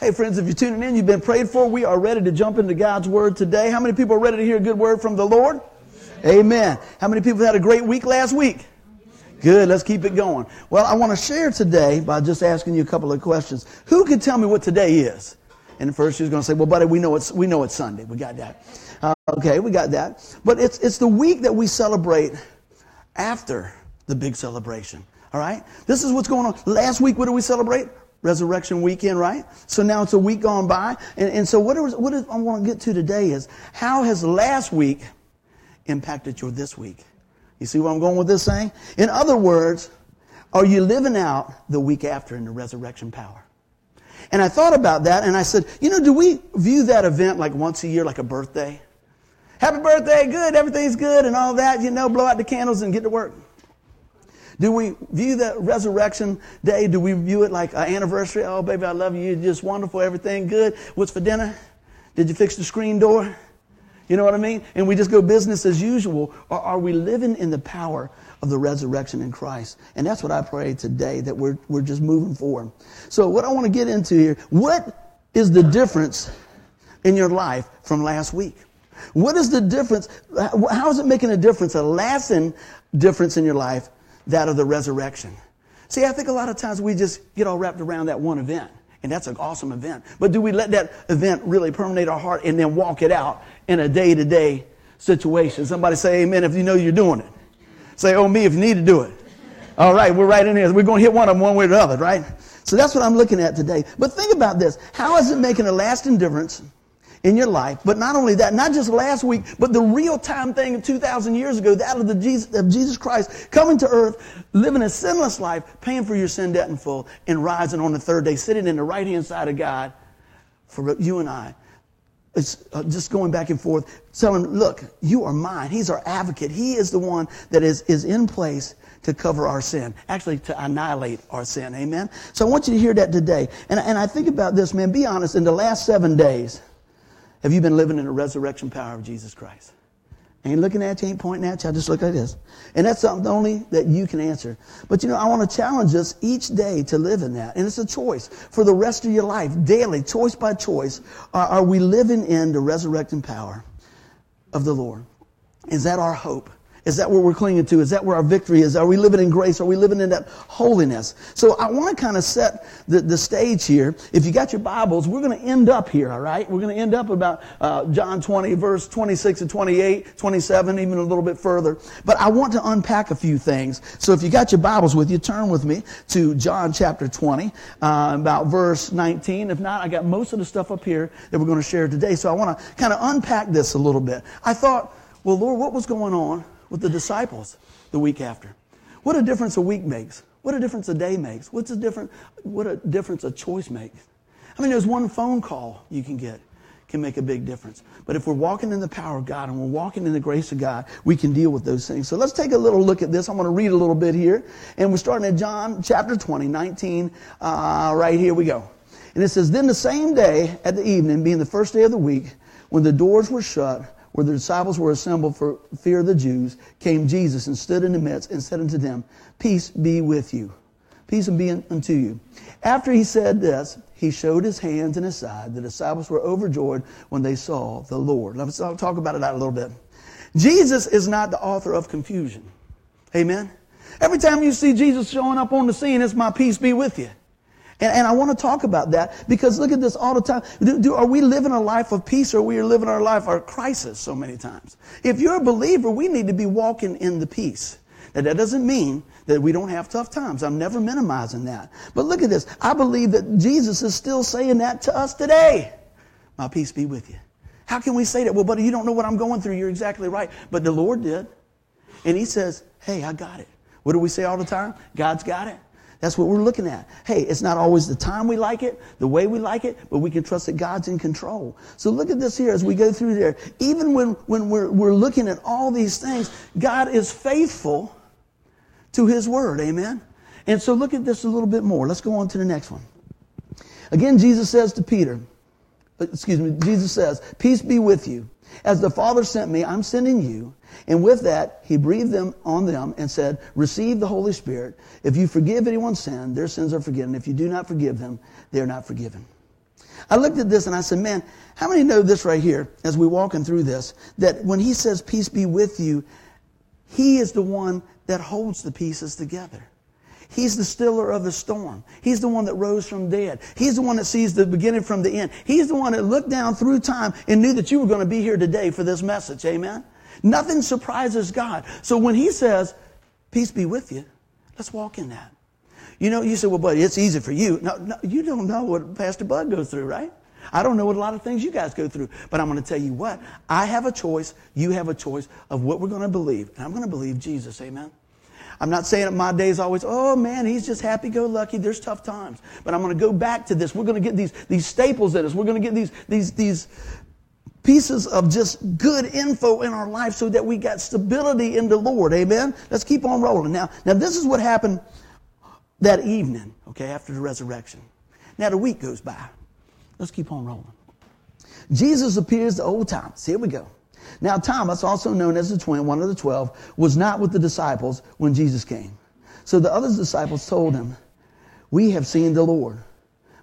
Hey, friends, if you're tuning in, you've been prayed for. We are ready to jump into God's Word today. How many people are ready to hear a good word from the Lord? Amen. Amen. How many people had a great week last week? Good. Let's keep it going. Well, I want to share today by just asking you a couple of questions. Who can tell me what today is? And first, she's going to say, "Well, buddy, we know it's we know it's Sunday. We got that. Uh, okay, we got that. But it's it's the week that we celebrate after the big celebration. All right. This is what's going on. Last week, what did we celebrate? Resurrection weekend, right? So now it's a week gone by. And, and so what, I want to get to today is how has last week impacted your this week? You see where I'm going with this saying? In other words, are you living out the week after in the resurrection power? And I thought about that and I said, you know, do we view that event like once a year, like a birthday? Happy birthday, good, everything's good and all that, you know, blow out the candles and get to work. Do we view the resurrection day? Do we view it like an anniversary? Oh, baby, I love you. You're just wonderful. Everything good. What's for dinner? Did you fix the screen door? You know what I mean? And we just go business as usual. Or are we living in the power of the resurrection in Christ? And that's what I pray today, that we're, we're just moving forward. So what I want to get into here, what is the difference in your life from last week? What is the difference? How is it making a difference, a lasting difference in your life that of the resurrection. See, I think a lot of times we just get all wrapped around that one event. And that's an awesome event. But do we let that event really permeate our heart and then walk it out in a day to day situation? Somebody say amen if you know you're doing it. Say, oh, me if you need to do it. All right, we're right in here. We're going to hit one of them one way or the other, right? So that's what I'm looking at today. But think about this. How is it making a lasting difference in your life. But not only that, not just last week, but the real time thing of 2,000 years ago, that of, the Jesus, of Jesus Christ coming to earth, living a sinless life, paying for your sin debt in full, and rising on the third day, sitting in the right hand side of God for you and I. It's uh, just going back and forth, telling, look, you are mine. He's our advocate. He is the one that is, is in place to cover our sin, actually to annihilate our sin. Amen? So I want you to hear that today. And, and I think about this, man. Be honest. In the last seven days, have you been living in the resurrection power of Jesus Christ? Ain't looking at you, ain't pointing at you. I just look like this. And that's something only that you can answer. But you know, I want to challenge us each day to live in that. And it's a choice for the rest of your life, daily, choice by choice. Are, are we living in the resurrecting power of the Lord? Is that our hope? Is that what we're clinging to? Is that where our victory is? Are we living in grace? Are we living in that holiness? So I want to kind of set the, the stage here. If you got your Bibles, we're going to end up here, all right? We're going to end up about uh, John 20, verse 26 and 28, 27, even a little bit further. But I want to unpack a few things. So if you got your Bibles with you, turn with me to John chapter 20, uh, about verse 19. If not, I got most of the stuff up here that we're going to share today. So I want to kind of unpack this a little bit. I thought, well, Lord, what was going on? With the disciples the week after. What a difference a week makes. What a difference a day makes. What's a different, what a difference a choice makes. I mean, there's one phone call you can get can make a big difference. But if we're walking in the power of God and we're walking in the grace of God, we can deal with those things. So let's take a little look at this. I'm going to read a little bit here. And we're starting at John chapter 20, 19. Uh, right here we go. And it says, Then the same day at the evening, being the first day of the week, when the doors were shut, where the disciples were assembled for fear of the Jews, came Jesus and stood in the midst and said unto them, Peace be with you. Peace be unto you. After he said this, he showed his hands and his side. The disciples were overjoyed when they saw the Lord. Let's talk about it out a little bit. Jesus is not the author of confusion. Amen. Every time you see Jesus showing up on the scene, it's my peace be with you. And, and I want to talk about that because look at this all the time. Do, do, are we living a life of peace or are we living our life of crisis so many times? If you're a believer, we need to be walking in the peace. Now, that doesn't mean that we don't have tough times. I'm never minimizing that. But look at this. I believe that Jesus is still saying that to us today. My peace be with you. How can we say that? Well, buddy, you don't know what I'm going through. You're exactly right. But the Lord did. And He says, hey, I got it. What do we say all the time? God's got it. That's what we're looking at. Hey, it's not always the time we like it, the way we like it, but we can trust that God's in control. So look at this here as we go through there. Even when, when we're, we're looking at all these things, God is faithful to His Word. Amen? And so look at this a little bit more. Let's go on to the next one. Again, Jesus says to Peter, uh, excuse me, Jesus says, Peace be with you. As the Father sent me, I'm sending you. And with that, he breathed them on them and said, Receive the Holy Spirit. If you forgive anyone's sin, their sins are forgiven. If you do not forgive them, they are not forgiven. I looked at this and I said, man, how many know this right here as we're walking through this? That when he says, peace be with you, he is the one that holds the pieces together. He's the stiller of the storm. He's the one that rose from dead. He's the one that sees the beginning from the end. He's the one that looked down through time and knew that you were going to be here today for this message. Amen. Nothing surprises God. So when he says, peace be with you, let's walk in that. You know, you say, well, buddy, it's easy for you. No, no, you don't know what Pastor Bud goes through, right? I don't know what a lot of things you guys go through, but I'm going to tell you what. I have a choice. You have a choice of what we're going to believe. And I'm going to believe Jesus. Amen. I'm not saying that my days always, oh man, he's just happy go lucky. There's tough times. But I'm going to go back to this. We're going to get these, these staples in us. We're going to get these, these, these pieces of just good info in our life so that we got stability in the Lord. Amen. Let's keep on rolling. Now, now this is what happened that evening, okay, after the resurrection. Now the week goes by. Let's keep on rolling. Jesus appears to old Thomas. Here we go. Now Thomas, also known as the twin, one of the twelve, was not with the disciples when Jesus came. So the other disciples told him, we have seen the Lord.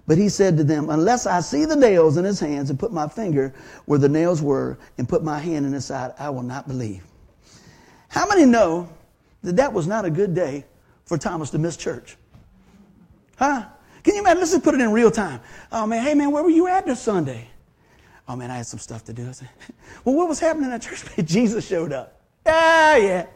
But he said to them, unless I see the nails in his hands and put my finger where the nails were and put my hand in his side, I will not believe. How many know that that was not a good day for Thomas to miss church? Huh? Can you imagine? Let's just put it in real time. Oh man, hey man, where were you at this Sunday? Oh man, I had some stuff to do. I said, well, what was happening at church? Jesus showed up. Ah, yeah.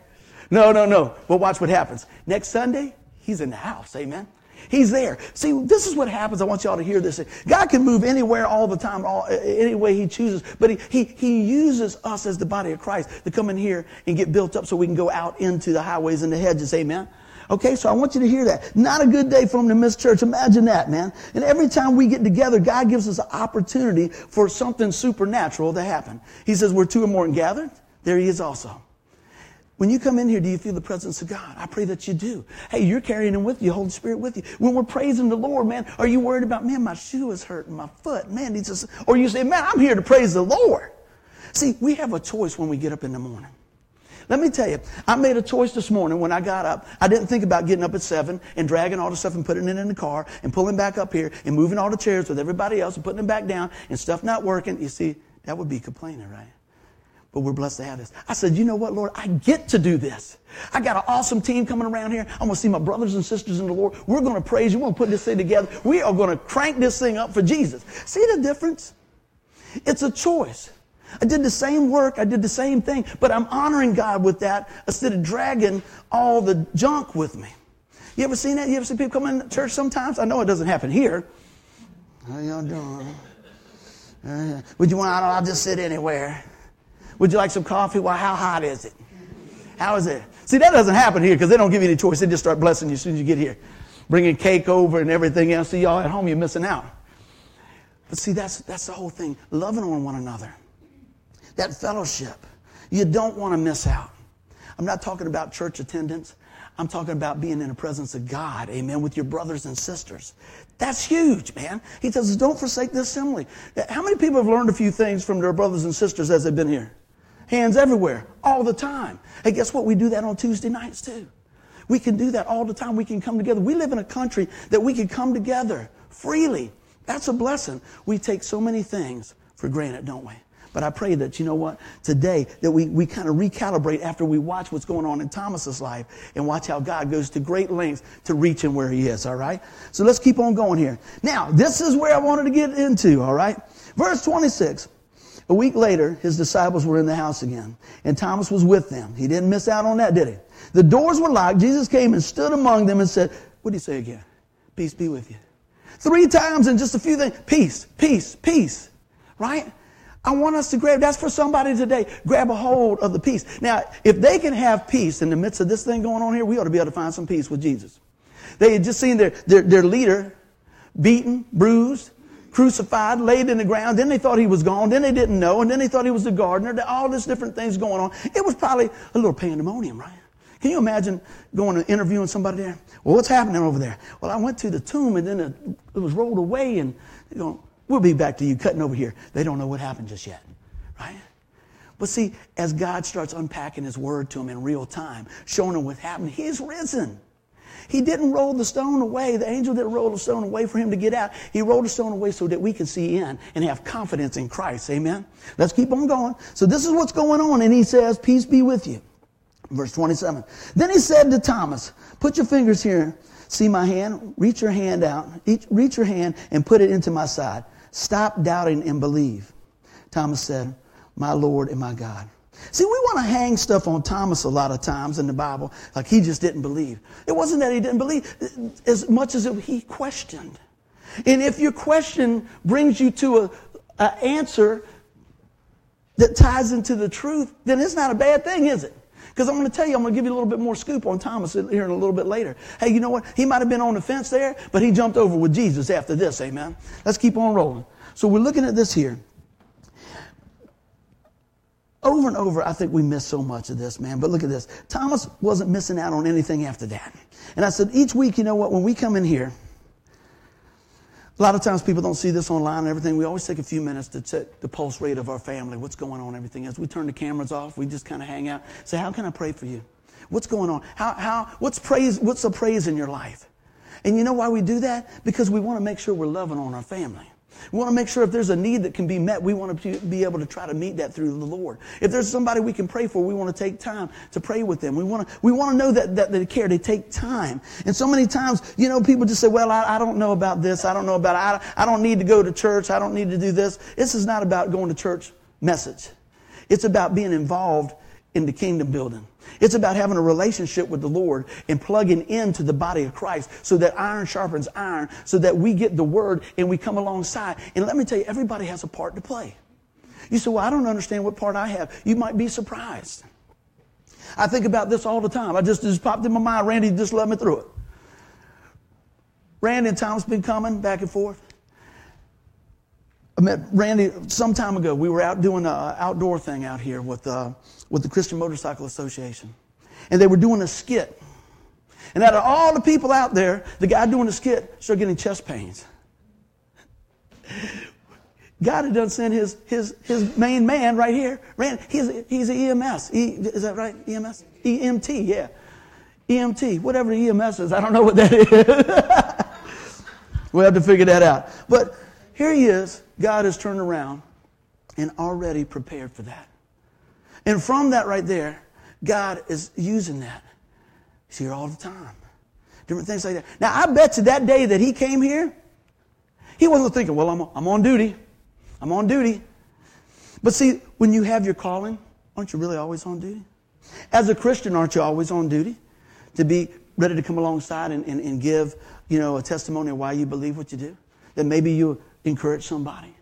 No, no, no. But watch what happens. Next Sunday, he's in the house. Amen. He's there. See, this is what happens. I want y'all to hear this. God can move anywhere all the time, all, any way He chooses. But he, he, he uses us as the body of Christ to come in here and get built up so we can go out into the highways and the hedges. Amen. Okay, so I want you to hear that. Not a good day for them to miss church. Imagine that, man. And every time we get together, God gives us an opportunity for something supernatural to happen. He says, We're two or more gathered. There He is also. When you come in here, do you feel the presence of God? I pray that you do. Hey, you're carrying Him with you, Holy Spirit with you. When we're praising the Lord, man, are you worried about, man, my shoe is hurting, my foot, man, needs or you say, man, I'm here to praise the Lord. See, we have a choice when we get up in the morning. Let me tell you, I made a choice this morning when I got up. I didn't think about getting up at seven and dragging all the stuff and putting it in the car and pulling back up here and moving all the chairs with everybody else and putting them back down and stuff not working. You see, that would be complaining, right? But we're blessed to have this. I said, you know what, Lord? I get to do this. I got an awesome team coming around here. I'm going to see my brothers and sisters in the Lord. We're going to praise you. We're going to put this thing together. We are going to crank this thing up for Jesus. See the difference? It's a choice. I did the same work, I did the same thing, but I'm honoring God with that instead of dragging all the junk with me. You ever seen that? You ever see people come in church sometimes? I know it doesn't happen here. How y'all doing? Uh, would you want, I'll just sit anywhere. Would you like some coffee? Well, how hot is it? How is it? See, that doesn't happen here because they don't give you any choice. They just start blessing you as soon as you get here. Bringing cake over and everything else. See, y'all at home, you're missing out. But see, that's, that's the whole thing. Loving on one another that fellowship. You don't want to miss out. I'm not talking about church attendance. I'm talking about being in the presence of God, amen, with your brothers and sisters. That's huge, man. He says, don't forsake the assembly. How many people have learned a few things from their brothers and sisters as they've been here? Hands everywhere, all the time. Hey, guess what? We do that on Tuesday nights too. We can do that all the time. We can come together. We live in a country that we can come together freely. That's a blessing. We take so many things for granted, don't we? But I pray that, you know what, today, that we, we kind of recalibrate after we watch what's going on in Thomas's life and watch how God goes to great lengths to reach him where he is, all right? So let's keep on going here. Now, this is where I wanted to get into, all right? Verse 26. A week later, his disciples were in the house again, and Thomas was with them. He didn't miss out on that, did he? The doors were locked. Jesus came and stood among them and said, What do you say again? Peace be with you. Three times in just a few things. Peace, peace, peace. Right? I want us to grab, that's for somebody today. Grab a hold of the peace. Now, if they can have peace in the midst of this thing going on here, we ought to be able to find some peace with Jesus. They had just seen their, their, their leader beaten, bruised, crucified, laid in the ground. Then they thought he was gone. Then they didn't know. And then they thought he was the gardener. All these different things going on. It was probably a little pandemonium, right? Can you imagine going and interviewing somebody there? Well, what's happening over there? Well, I went to the tomb and then it, it was rolled away and, you know, We'll be back to you cutting over here. They don't know what happened just yet, right? But see, as God starts unpacking His Word to them in real time, showing them what happened, He's risen. He didn't roll the stone away. The angel didn't roll the stone away for him to get out. He rolled the stone away so that we can see in and have confidence in Christ. Amen. Let's keep on going. So this is what's going on. And he says, peace be with you. Verse 27. Then he said to Thomas, put your fingers here. See my hand? Reach your hand out. Reach your hand and put it into my side. Stop doubting and believe. Thomas said, my Lord and my God. See, we want to hang stuff on Thomas a lot of times in the Bible, like he just didn't believe. It wasn't that he didn't believe as much as he questioned. And if your question brings you to an answer that ties into the truth, then it's not a bad thing, is it? Because I'm going to tell you, I'm going to give you a little bit more scoop on Thomas here in a little bit later. Hey, you know what? He might have been on the fence there, but he jumped over with Jesus after this. Amen. Let's keep on rolling. So we're looking at this here. Over and over, I think we miss so much of this, man. But look at this. Thomas wasn't missing out on anything after that. And I said, each week, you know what? When we come in here, a lot of times people don't see this online and everything. We always take a few minutes to check the pulse rate of our family, what's going on, everything else. We turn the cameras off. We just kind of hang out. Say, how can I pray for you? What's going on? How, how, what's praise, what's the praise in your life? And you know why we do that? Because we want to make sure we're loving on our family. We want to make sure if there's a need that can be met, we want to be able to try to meet that through the Lord. If there's somebody we can pray for, we want to take time to pray with them. We want to, we want to know that, that they care. They take time. And so many times, you know, people just say, well, I, I don't know about this. I don't know about it. I, I don't need to go to church. I don't need to do this. This is not about going to church message. It's about being involved in the kingdom building. It's about having a relationship with the Lord and plugging into the body of Christ so that iron sharpens iron, so that we get the word and we come alongside. And let me tell you, everybody has a part to play. You say, Well, I don't understand what part I have. You might be surprised. I think about this all the time. I just, just popped in my mind. Randy just let me through it. Randy and Tom's been coming back and forth. I met Randy some time ago. We were out doing an outdoor thing out here with, uh, with the Christian Motorcycle Association. And they were doing a skit. And out of all the people out there, the guy doing the skit started getting chest pains. God had done sent his, his, his main man right here. Randy, he's, he's an EMS. E, is that right? EMS? EMT, yeah. EMT, whatever EMS is. I don't know what that is. we'll have to figure that out. But here he is. God has turned around and already prepared for that. And from that right there, God is using that. He's here all the time. Different things like that. Now, I bet you that day that he came here, he wasn't thinking, well, I'm, I'm on duty. I'm on duty. But see, when you have your calling, aren't you really always on duty? As a Christian, aren't you always on duty? To be ready to come alongside and, and, and give, you know, a testimony of why you believe what you do? That maybe you encourage somebody.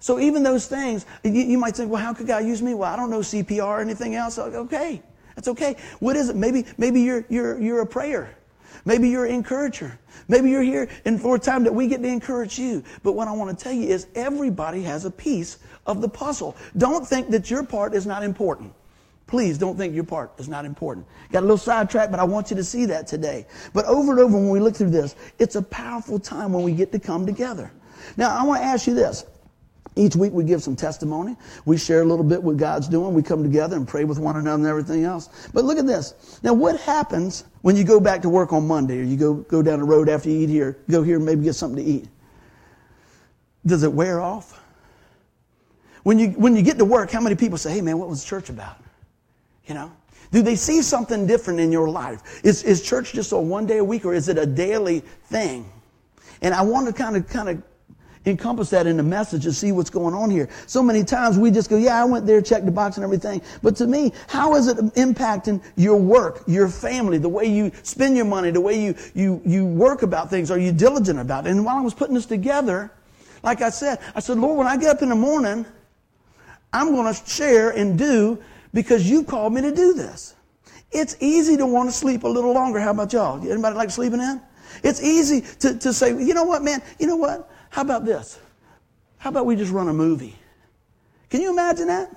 So even those things, you, you, might think, well, how could God use me? Well, I don't know CPR or anything else. Okay, that's okay. What is it? Maybe, maybe you're, you're, you're a prayer. Maybe you're an encourager. Maybe you're here and for a time that we get to encourage you. But what I want to tell you is everybody has a piece of the puzzle. Don't think that your part is not important. Please don't think your part is not important. Got a little sidetracked, but I want you to see that today. But over and over when we look through this, it's a powerful time when we get to come together. Now, I want to ask you this. Each week we give some testimony. We share a little bit what God's doing. We come together and pray with one another and everything else. But look at this. Now, what happens when you go back to work on Monday or you go, go down the road after you eat here, go here and maybe get something to eat? Does it wear off? When you, when you get to work, how many people say, hey man, what was church about? You know? Do they see something different in your life? Is, is church just a one day a week or is it a daily thing? And I want to kind of, kind of encompass that in the message and see what's going on here. So many times we just go, yeah, I went there, checked the box and everything. But to me, how is it impacting your work, your family, the way you spend your money, the way you, you, you work about things? Are you diligent about it? And while I was putting this together, like I said, I said, Lord, when I get up in the morning, I'm going to share and do because you called me to do this. It's easy to want to sleep a little longer. How about y'all? Anybody like sleeping in? It's easy to, to say, you know what, man? You know what? How about this? How about we just run a movie? Can you imagine that?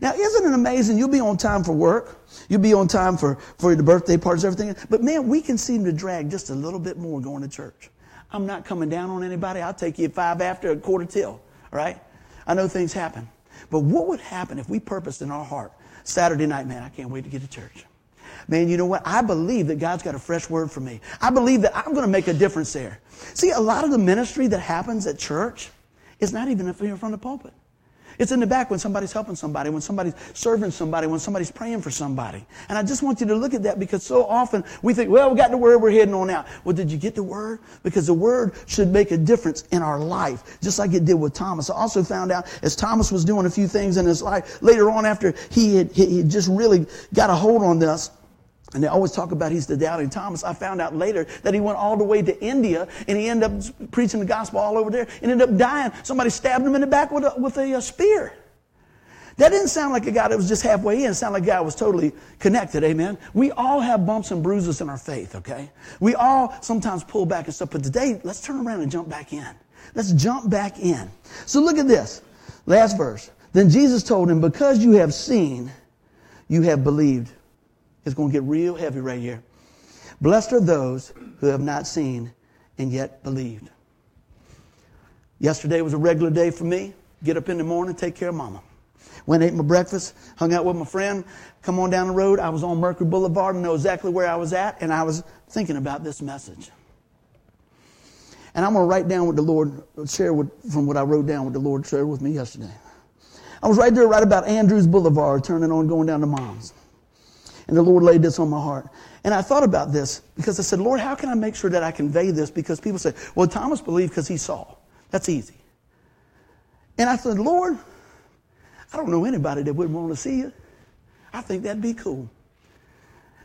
Now, isn't it amazing? You'll be on time for work. You'll be on time for, for the birthday parties, everything. But man, we can seem to drag just a little bit more going to church. I'm not coming down on anybody. I'll take you at five after a quarter till, all right? I know things happen. But what would happen if we purposed in our heart, Saturday night, man, I can't wait to get to church. Man, you know what? I believe that God's got a fresh word for me. I believe that I'm going to make a difference there. See, a lot of the ministry that happens at church is not even here from the pulpit. It's in the back when somebody's helping somebody, when somebody's serving somebody, when somebody's praying for somebody. And I just want you to look at that because so often we think, well, we got the word, we're heading on out. Well, did you get the word? Because the word should make a difference in our life, just like it did with Thomas. I also found out as Thomas was doing a few things in his life, later on after he had, he had just really got a hold on this, and they always talk about he's the doubting Thomas. I found out later that he went all the way to India and he ended up preaching the gospel all over there ended up dying. Somebody stabbed him in the back with a, with a, a spear. That didn't sound like a guy that was just halfway in. It sounded like a guy was totally connected. Amen. We all have bumps and bruises in our faith, okay? We all sometimes pull back and stuff, but today, let's turn around and jump back in. Let's jump back in. So look at this. Last verse. Then Jesus told him, Because you have seen, you have believed. It's going to get real heavy right here. Blessed are those who have not seen and yet believed. Yesterday was a regular day for me. Get up in the morning, take care of mama. Went ate my breakfast, hung out with my friend, come on down the road. I was on Mercury Boulevard and know exactly where I was at, and I was thinking about this message. And I'm going to write down what the Lord share with, from what I wrote down what the Lord shared with me yesterday. I was right there, right about Andrews Boulevard, turning on, going down to Mom's. And the Lord laid this on my heart. And I thought about this because I said, Lord, how can I make sure that I convey this? Because people say, well, Thomas believed because he saw. That's easy. And I said, Lord, I don't know anybody that wouldn't want to see you. I think that'd be cool.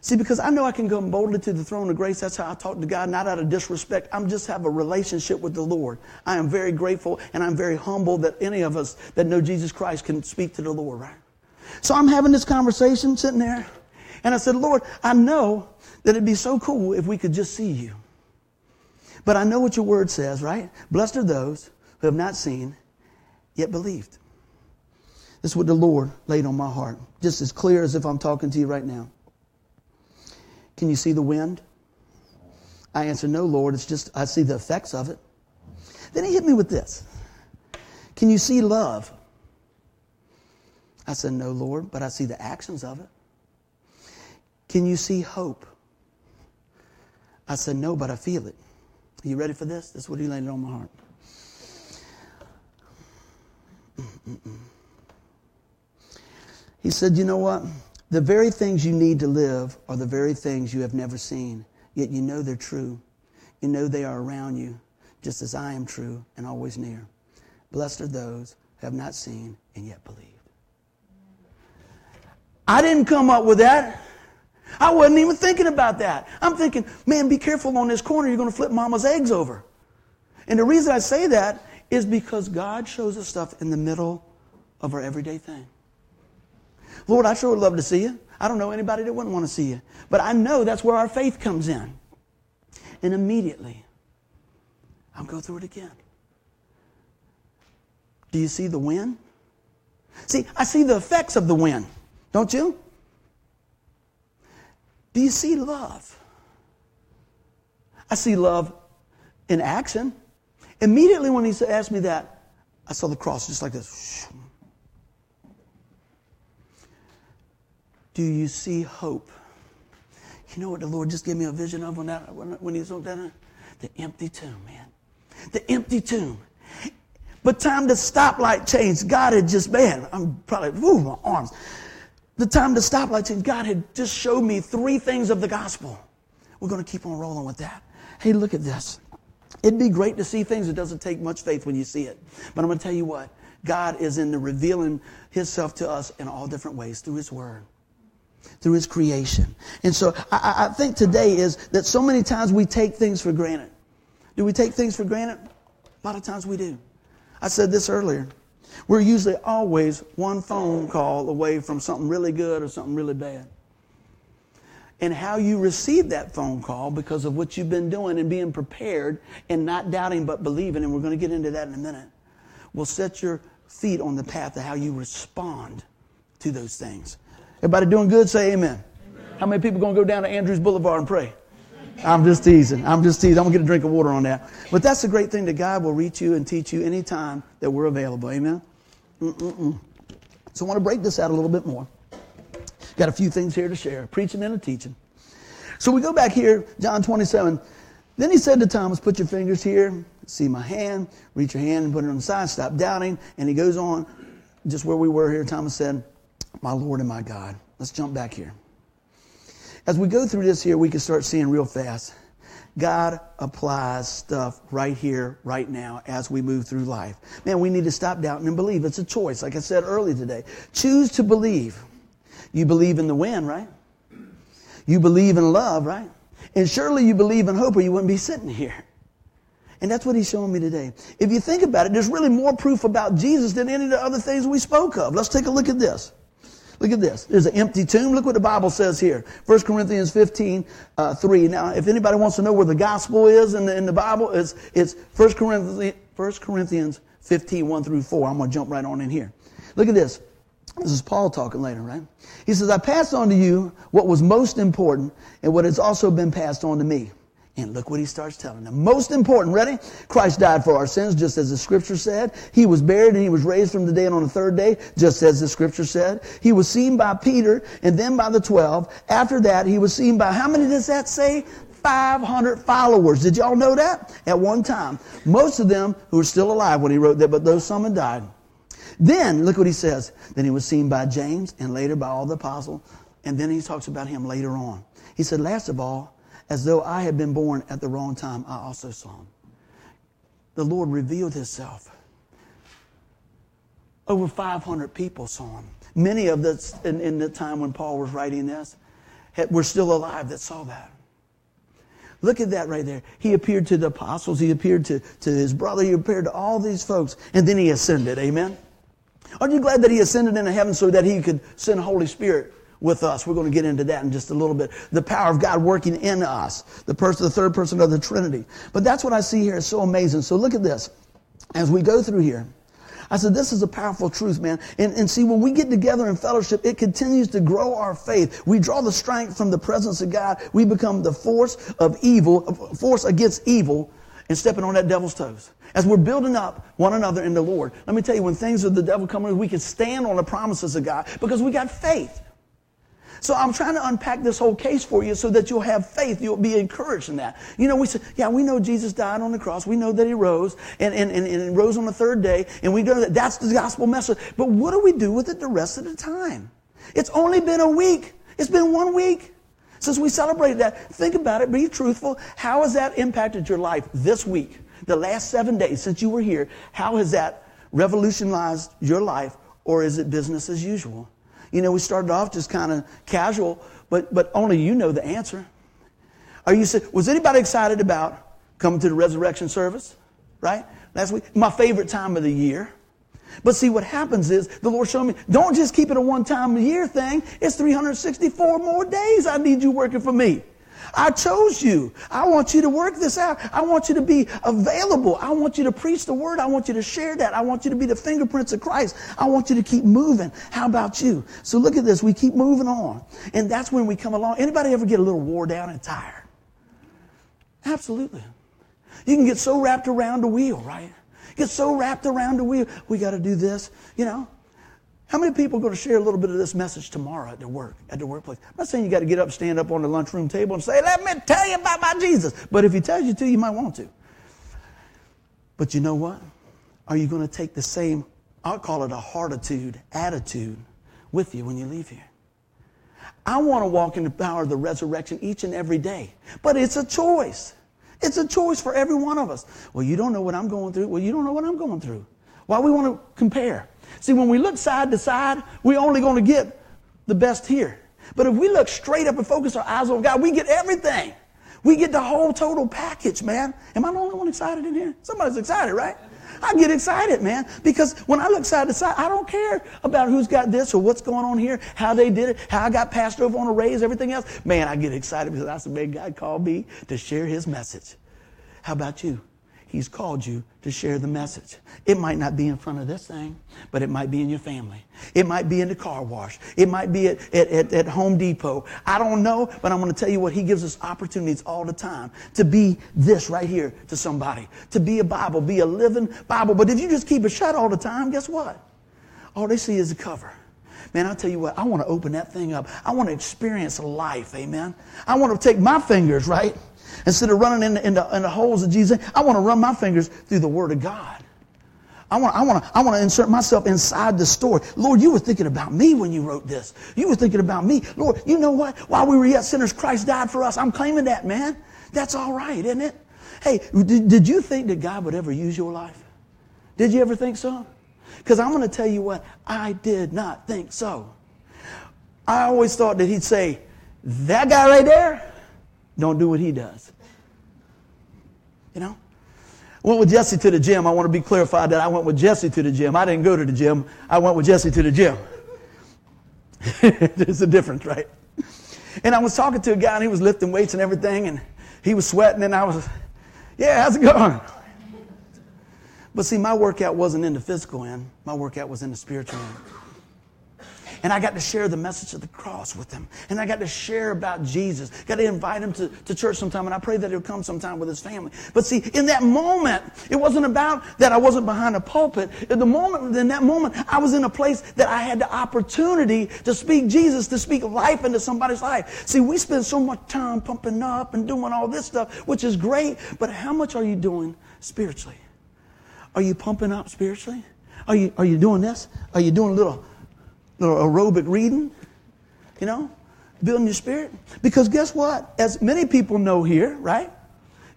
See, because I know I can come boldly to the throne of grace. That's how I talk to God, not out of disrespect. I'm just have a relationship with the Lord. I am very grateful and I'm very humble that any of us that know Jesus Christ can speak to the Lord, right? So I'm having this conversation sitting there. And I said, Lord, I know that it'd be so cool if we could just see you. But I know what your word says, right? Blessed are those who have not seen, yet believed. This is what the Lord laid on my heart, just as clear as if I'm talking to you right now. Can you see the wind? I answered, No, Lord, it's just I see the effects of it. Then he hit me with this Can you see love? I said, No, Lord, but I see the actions of it. Can you see hope? I said, No, but I feel it. Are you ready for this? This is what he laid on my heart. He said, You know what? The very things you need to live are the very things you have never seen, yet you know they're true. You know they are around you, just as I am true and always near. Blessed are those who have not seen and yet believed. I didn't come up with that. I wasn't even thinking about that. I'm thinking, man, be careful on this corner. You're going to flip mama's eggs over. And the reason I say that is because God shows us stuff in the middle of our everyday thing. Lord, I sure would love to see you. I don't know anybody that wouldn't want to see you. But I know that's where our faith comes in. And immediately, I'll go through it again. Do you see the wind? See, I see the effects of the wind, don't you? Do you see love? I see love in action. Immediately when he asked me that, I saw the cross just like this. Do you see hope? You know what the Lord just gave me a vision of when, that, when, he looked at it? The empty tomb, man. The empty tomb. But time to stoplight change. God had just, man, I'm probably, woo, my arms the time to stop and God had just showed me three things of the gospel. We're going to keep on rolling with that. Hey, look at this. It'd be great to see things. It doesn't take much faith when you see it. But I'm going to tell you what. God is in the revealing Himself to us in all different ways through His Word, through His creation. And so I, I think today is that so many times we take things for granted. Do we take things for granted? A lot of times we do. I said this earlier. We're usually always one phone call away from something really good or something really bad. And how you receive that phone call because of what you've been doing and being prepared and not doubting but believing, and we're going to get into that in a minute, will set your feet on the path of how you respond to those things. Everybody doing good? Say amen. amen. How many people going to go down to Andrews Boulevard and pray? I'm just teasing. I'm just teasing. I'm going to get a drink of water on that. But that's the great thing that God will reach you and teach you anytime that we're available. Amen? Mm-mm-mm. So I want to break this out a little bit more. Got a few things here to share, preaching and a teaching. So we go back here, John 27. Then he said to Thomas, Put your fingers here, see my hand, reach your hand and put it on the side, stop doubting. And he goes on, just where we were here, Thomas said, My Lord and my God. Let's jump back here. As we go through this here, we can start seeing real fast. God applies stuff right here, right now, as we move through life. Man, we need to stop doubting and believe. It's a choice, like I said earlier today. Choose to believe. You believe in the wind, right? You believe in love, right? And surely you believe in hope or you wouldn't be sitting here. And that's what he's showing me today. If you think about it, there's really more proof about Jesus than any of the other things we spoke of. Let's take a look at this. Look at this. There's an empty tomb. Look what the Bible says here. 1 Corinthians 15, uh, 3. Now, if anybody wants to know where the gospel is in the, in the Bible, it's, it's 1 Corinthians, 1 Corinthians 15, 1 through 4. I'm going to jump right on in here. Look at this. This is Paul talking later, right? He says, I passed on to you what was most important and what has also been passed on to me. And look what he starts telling them. Most important, ready? Christ died for our sins, just as the scripture said. He was buried and he was raised from the dead on the third day, just as the scripture said. He was seen by Peter and then by the twelve. After that, he was seen by, how many does that say? 500 followers. Did y'all know that? At one time. Most of them who were still alive when he wrote that, but those some had died. Then, look what he says. Then he was seen by James and later by all the apostles. And then he talks about him later on. He said, last of all, as though I had been born at the wrong time, I also saw him. The Lord revealed himself. Over 500 people saw him. Many of the, in, in the time when Paul was writing this, had, were still alive that saw that. Look at that right there. He appeared to the apostles. He appeared to, to his brother. He appeared to all these folks. And then he ascended. Amen? Aren't you glad that he ascended into heaven so that he could send Holy Spirit with us. We're going to get into that in just a little bit. The power of God working in us. The person, the third person of the Trinity. But that's what I see here is so amazing. So look at this. As we go through here, I said, this is a powerful truth, man. And, and see, when we get together in fellowship, it continues to grow our faith. We draw the strength from the presence of God. We become the force of evil, force against evil, and stepping on that devil's toes. As we're building up one another in the Lord, let me tell you, when things of the devil come in, we can stand on the promises of God because we got faith. So I'm trying to unpack this whole case for you so that you'll have faith. You'll be encouraged in that. You know, we say, yeah, we know Jesus died on the cross. We know that he rose and, and, and, and rose on the third day. And we know that that's the gospel message. But what do we do with it the rest of the time? It's only been a week. It's been one week since we celebrated that. Think about it. Be truthful. How has that impacted your life this week? The last seven days since you were here, how has that revolutionized your life or is it business as usual? You know, we started off just kind of casual, but, but only you know the answer. Are you, was anybody excited about coming to the resurrection service? Right? Last week, my favorite time of the year. But see, what happens is the Lord showed me, don't just keep it a one time a year thing. It's 364 more days I need you working for me. I chose you. I want you to work this out. I want you to be available. I want you to preach the word. I want you to share that. I want you to be the fingerprints of Christ. I want you to keep moving. How about you? So look at this. We keep moving on. And that's when we come along. Anybody ever get a little wore down and tired? Absolutely. You can get so wrapped around the wheel, right? Get so wrapped around the wheel. We got to do this, you know. How many people are going to share a little bit of this message tomorrow at their work, at their workplace? I'm not saying you got to get up, stand up on the lunchroom table and say, let me tell you about my Jesus. But if he tells you to, you might want to. But you know what? Are you going to take the same, I'll call it a heartitude, attitude with you when you leave here? I want to walk in the power of the resurrection each and every day. But it's a choice. It's a choice for every one of us. Well, you don't know what I'm going through. Well, you don't know what I'm going through. Why we want to compare? See, when we look side to side, we're only going to get the best here. But if we look straight up and focus our eyes on God, we get everything. We get the whole total package, man. Am I the only one excited in here? Somebody's excited, right? I get excited, man, because when I look side to side, I don't care about who's got this or what's going on here, how they did it, how I got passed over on a raise, everything else. Man, I get excited because that's the big God called me to share his message. How about you? He's called you to share the message. It might not be in front of this thing, but it might be in your family. It might be in the car wash. It might be at, at, at, Home Depot. I don't know, but I'm going to tell you what, He gives us opportunities all the time to be this right here to somebody, to be a Bible, be a living Bible. But if you just keep it shut all the time, guess what? All they see is the cover. Man, I'll tell you what, I want to open that thing up. I want to experience life, amen. I want to take my fingers, right? Instead of running in the, in the, in the holes of Jesus, I want to run my fingers through the Word of God. I want, I, want to, I want to insert myself inside the story. Lord, you were thinking about me when you wrote this. You were thinking about me. Lord, you know what? While we were yet sinners, Christ died for us. I'm claiming that, man. That's all right, isn't it? Hey, did, did you think that God would ever use your life? Did you ever think so? Because I'm going to tell you what, I did not think so. I always thought that he'd say, that guy right there, don't do what he does. You know? I went with Jesse to the gym. I want to be clarified that I went with Jesse to the gym. I didn't go to the gym. I went with Jesse to the gym. There's a difference, right? And I was talking to a guy and he was lifting weights and everything and he was sweating and I was, yeah, how's it going? But see, my workout wasn't in the physical end. My workout was in the spiritual end. And I got to share the message of the cross with him. And I got to share about Jesus. Got to invite him to, to church sometime. And I pray that he'll come sometime with his family. But see, in that moment, it wasn't about that I wasn't behind a pulpit. In the moment, in that moment, I was in a place that I had the opportunity to speak Jesus, to speak life into somebody's life. See, we spend so much time pumping up and doing all this stuff, which is great. But how much are you doing spiritually? Are you pumping up spiritually? Are you, are you doing this? Are you doing a little little aerobic reading, you know, building your spirit. Because guess what? As many people know here, right?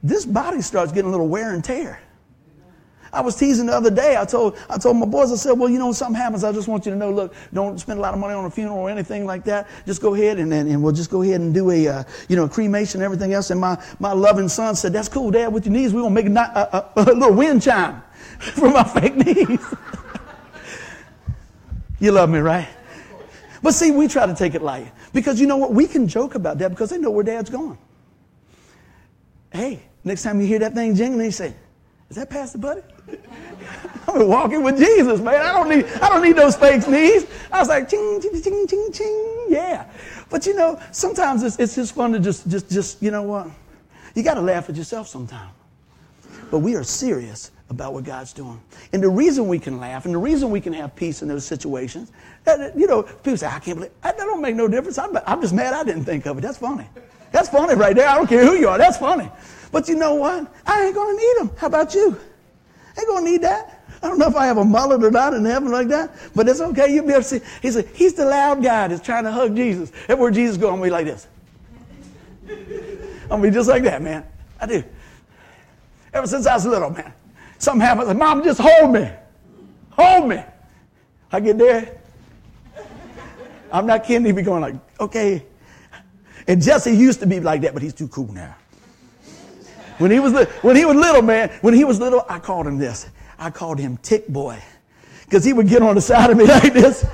This body starts getting a little wear and tear. I was teasing the other day. I told I told my boys. I said, "Well, you know, something happens. I just want you to know. Look, don't spend a lot of money on a funeral or anything like that. Just go ahead and and, and we'll just go ahead and do a uh, you know cremation and everything else." And my my loving son said, "That's cool, Dad. With your knees, we're gonna make a, a, a, a little wind chime for my fake knees." You love me, right? But see, we try to take it light. Because you know what? We can joke about that because they know where dad's going. Hey, next time you hear that thing jingling, you say, Is that Pastor Buddy? I'm walking with Jesus, man. I don't need I don't need those fake knees. I was like, ching, ching, ching, ching, ching. Yeah. But you know, sometimes it's, it's just fun to just just just, you know what? You gotta laugh at yourself sometimes. But we are serious about what God's doing. And the reason we can laugh and the reason we can have peace in those situations, that, you know, people say, I can't believe, that don't make no difference. I'm, I'm just mad I didn't think of it. That's funny. That's funny right there. I don't care who you are. That's funny. But you know what? I ain't going to need them. How about you? I ain't going to need that. I don't know if I have a mullet or not in heaven like that, but it's okay. You'll be able to see. He said, he's the loud guy that's trying to hug Jesus. Everywhere Jesus I'm going to be like this. I'm going to be just like that, man. I do. Ever since I was little, man. Something happens. Mom, just hold me. Hold me. I get there. I'm not kidding. He be going like, okay. And Jesse used to be like that, but he's too cool now. When he was when he was little, man, when he was little, I called him this. I called him Tick Boy, because he would get on the side of me like this.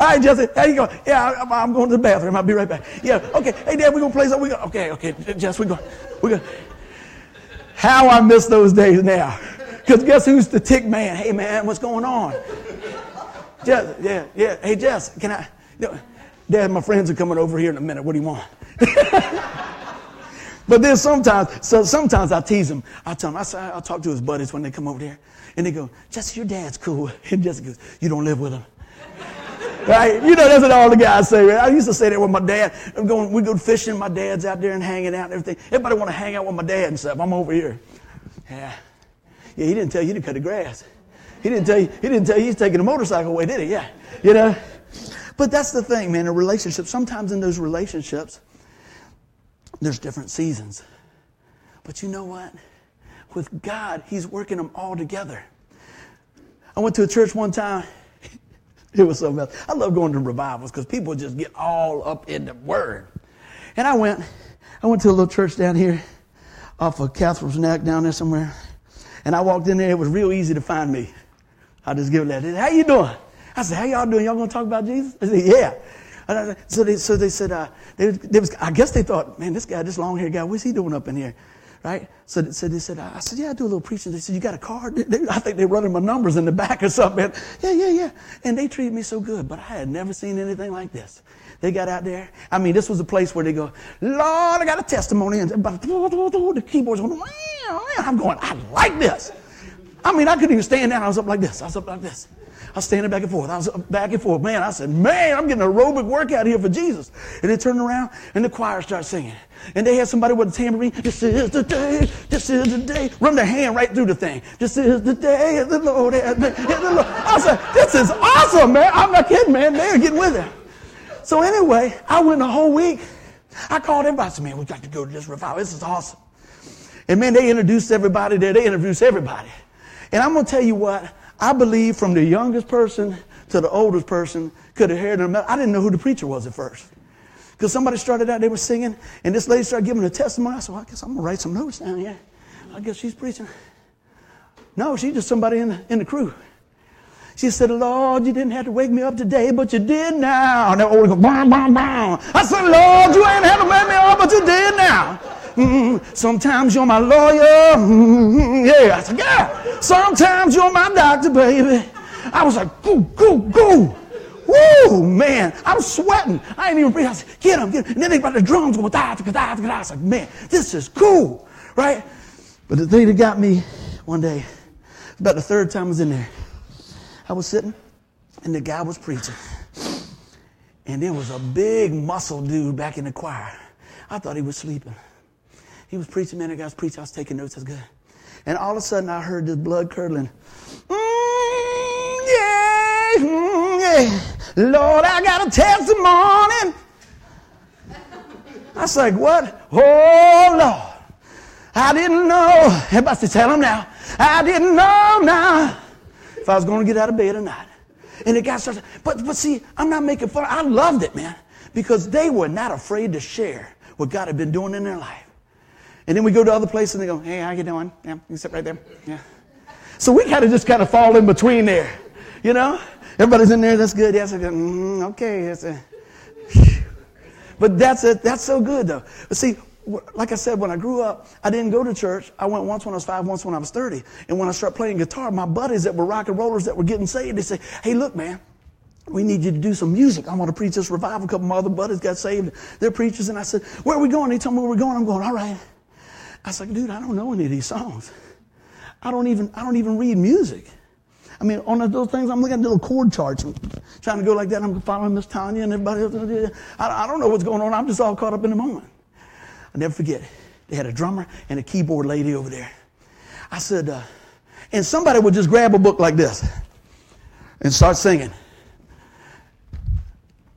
All right, Jesse, how you going? Yeah, I'm, I'm, going to the bathroom. I'll be right back. Yeah, okay. Hey, Dad, we're gonna play something. We go. Okay, okay, Jess, we're going. We're going. How I miss those days now. Because guess who's the tick man? Hey, man, what's going on? Jess, yeah, yeah. Hey, Jess, can I? Dad, my friends are coming over here in a minute. What do you want? but then sometimes, so sometimes I tease him. I tell him, I, say, I'll talk to his buddies when they come over there. And they go, Jess, your dad's cool. And Jesse goes, You don't live with him. Right? You know, that's what all the guys say, right? I used to say that with my dad. I'm going, we go fishing, my dad's out there and hanging out and everything. Everybody want to hang out with my dad and stuff. I'm over here. Yeah. Yeah, he didn't tell you to cut the grass. He didn't tell you, he didn't tell you he's taking a motorcycle away, did he? Yeah. You know? But that's the thing, man, a relationship. Sometimes in those relationships, there's different seasons. But you know what? With God, He's working them all together. I went to a church one time It was something else. I love going to revivals because people just get all up in the word. And I went, I went to a little church down here off of Catherine's Neck down there somewhere. And I walked in there. It was real easy to find me. I just give that. How you doing? I said, how y'all doing? Y'all gonna talk about Jesus? I said, yeah. so they, so they said, uh, they, they was, I guess they thought, man, this guy, this long haired guy, what's he doing up in here? Right? So, so they said, I said, yeah, I do a little preaching. They said, you got a card? They, I think they're running my numbers in the back or something. Yeah, yeah, yeah. And they treated me so good, but I had never seen anything like this. They got out there. I mean, this was a place where they go, Lord, I got a testimony. And the keyboard's going, I'm going, I like this. I mean, I couldn't even stand down. I was up like this. I was up like this. I was standing back and forth. I was up back and forth. Man, I said, man, I'm getting an aerobic workout here for Jesus. And they turned around and the choir started singing. And they had somebody with a tambourine. This is the day. This is the day. Run their hand right through the thing. This is the day the Lord. I said, this is awesome, man. I'm not kidding, man. They're getting with it. So anyway, I went the whole week. I called everybody. I said, man, we'd like to go to this revival. This is awesome. And man, they introduced everybody there. They introduced everybody. And I'm going to tell you what, I believe from the youngest person to the oldest person could have heard them. I didn't know who the preacher was at first. Because somebody started out, they were singing, and this lady started giving a testimony. I said, well, I guess I'm going to write some notes down here. I guess she's preaching. No, she's just somebody in the, in the crew. She said, Lord, you didn't have to wake me up today, but you did now. And they always go, bam, bam, bam. I said, Lord, you ain't had to wake me up, but you did now. Mm-hmm. Sometimes you're my lawyer. Mm-hmm. Yeah. I said, yeah. Sometimes you're my doctor, baby. I was like, go, go, go. Woo, man. I'm sweating. I ain't even breathe. I get him, get him. And then they got the drums going, da, da, da, da. I was like, man, this is cool, right? But the thing that got me one day, about the third time I was in there, I was sitting and the guy was preaching. And there was a big muscle dude back in the choir. I thought he was sleeping. He was preaching, man. I was preaching. I was taking notes. That's good. And all of a sudden, I heard this blood curdling. Mm, yeah, mm, yeah. Lord, I got a testimony. I was like, what? Oh, Lord. I didn't know. Everybody tell him now. I didn't know now if I was going to get out of bed or not. And the guy starts, but, but see, I'm not making fun. I loved it, man, because they were not afraid to share what God had been doing in their life. And then we go to other places and they go, hey, how you doing? Yeah, you sit right there. Yeah. So we kind of just kind of fall in between there, you know? Everybody's in there, that's good. Yes, mm, okay. Yes, uh, but that's it. That's so good though. But see, like I said, when I grew up, I didn't go to church. I went once when I was five, once when I was 30. And when I started playing guitar, my buddies that were rock and rollers that were getting saved, they say, hey, look, man, we need you to do some music. I want to preach this revival. A couple of my other buddies got saved. They're preachers. And I said, where are we going? They told me where we're going. I'm going, all right. I was like, dude, I don't know any of these songs. I don't even, I don't even read music. I mean, on those things, I'm looking at little chord charts, trying to go like that. I'm following Miss Tanya and everybody else. I, I don't know what's going on. I'm just all caught up in the moment. I'll never forget. They had a drummer and a keyboard lady over there. I said, uh, and somebody would just grab a book like this and start singing.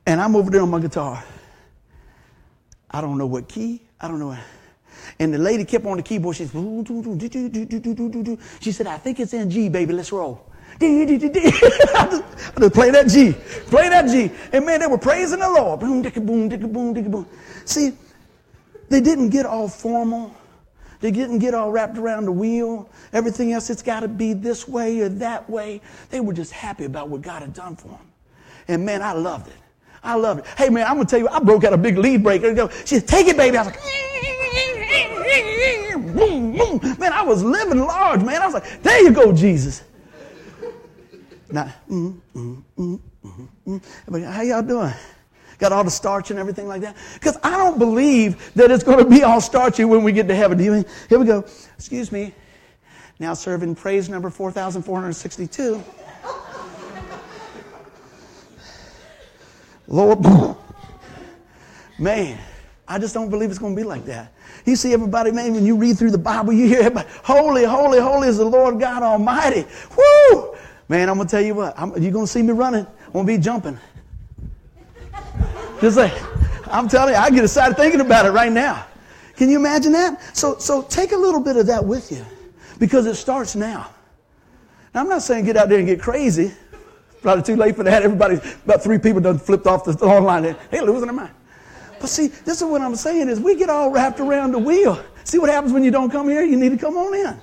And I'm over there on my guitar. I don't know what key. I don't know. What, and the lady kept on the keyboard. She said, she said, I think it's in G, baby. Let's roll. I just play that G. Play that G. And man, they were praising the Lord. Boom, dicka, boom, dicka, boom, dicka, boom. See, they didn't get all formal. They didn't get all wrapped around the wheel. Everything else, it's got to be this way or that way. They were just happy about what God had done for them. And man, I loved it. I loved it. Hey man, I'm gonna tell you, I broke out a big lead breaker. She said, take it, baby. I was like. Man, I was living large, man. I was like, there you go, Jesus. Now, mm, mm, mm, mm, mm. how y'all doing? Got all the starch and everything like that? Because I don't believe that it's going to be all starchy when we get to heaven. Do you? Here we go. Excuse me. Now serving praise number 4,462. Lord, man, I just don't believe it's going to be like that. You see everybody, man, when you read through the Bible, you hear everybody, holy, holy, holy is the Lord God Almighty. Woo! Man, I'm going to tell you what, I'm, you're going to see me running. I'm going to be jumping. Just like, I'm telling you, I get excited thinking about it right now. Can you imagine that? So, so take a little bit of that with you because it starts now. Now, I'm not saying get out there and get crazy. Probably too late for that. Everybody, about three people done flipped off the online. They losing their mind. But see, this is what I'm saying is we get all wrapped around the wheel. See what happens when you don't come here? You need to come on in.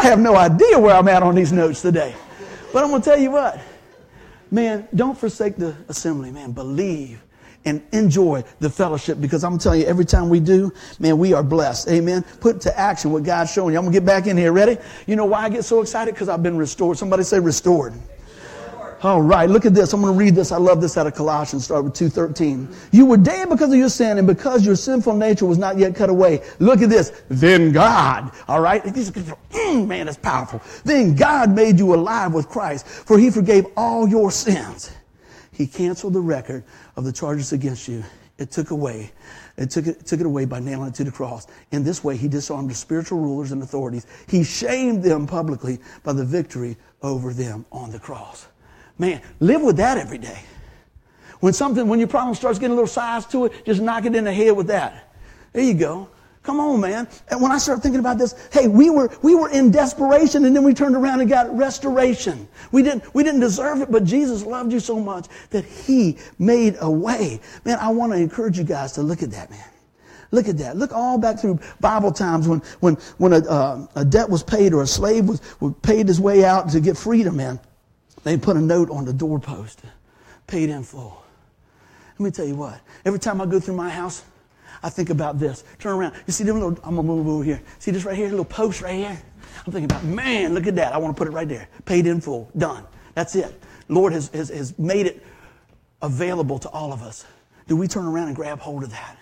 I have no idea where I'm at on these notes today. But I'm going to tell you what. Man, don't forsake the assembly, man. Believe and enjoy the fellowship because I'm telling you, every time we do, man, we are blessed. Amen. Put to action what God's showing you. I'm going to get back in here. Ready? You know why I get so excited? Because I've been restored. Somebody say restored. All right, look at this. I'm going to read this. I love this out of Colossians, start with 2.13. You were dead because of your sin and because your sinful nature was not yet cut away. Look at this. Then God, all right? Mm, man, that's powerful. Then God made you alive with Christ, for he forgave all your sins. He canceled the record of the charges against you. It took away and took it, took it away by nailing it to the cross. In this way, he disarmed the spiritual rulers and authorities. He shamed them publicly by the victory over them on the cross. Man, live with that every day. When something, when your problem starts getting a little size to it, just knock it in the head with that. There you go. Come on, man. And when I start thinking about this, hey, we were, we were in desperation and then we turned around and got restoration. We didn't, we didn't deserve it, but Jesus loved you so much that He made a way. Man, I want to encourage you guys to look at that, man. Look at that. Look all back through Bible times when, when, when a, uh, a debt was paid or a slave was, was paid his way out to get freedom, man. They put a note on the doorpost, paid in full. Let me tell you what, every time I go through my house, I think about this. Turn around. You see them little, I'm going to move over here. See this right here, little post right here? I'm thinking about, man, look at that. I want to put it right there. Paid in full. Done. That's it. Lord has, has, has made it available to all of us. Do we turn around and grab hold of that?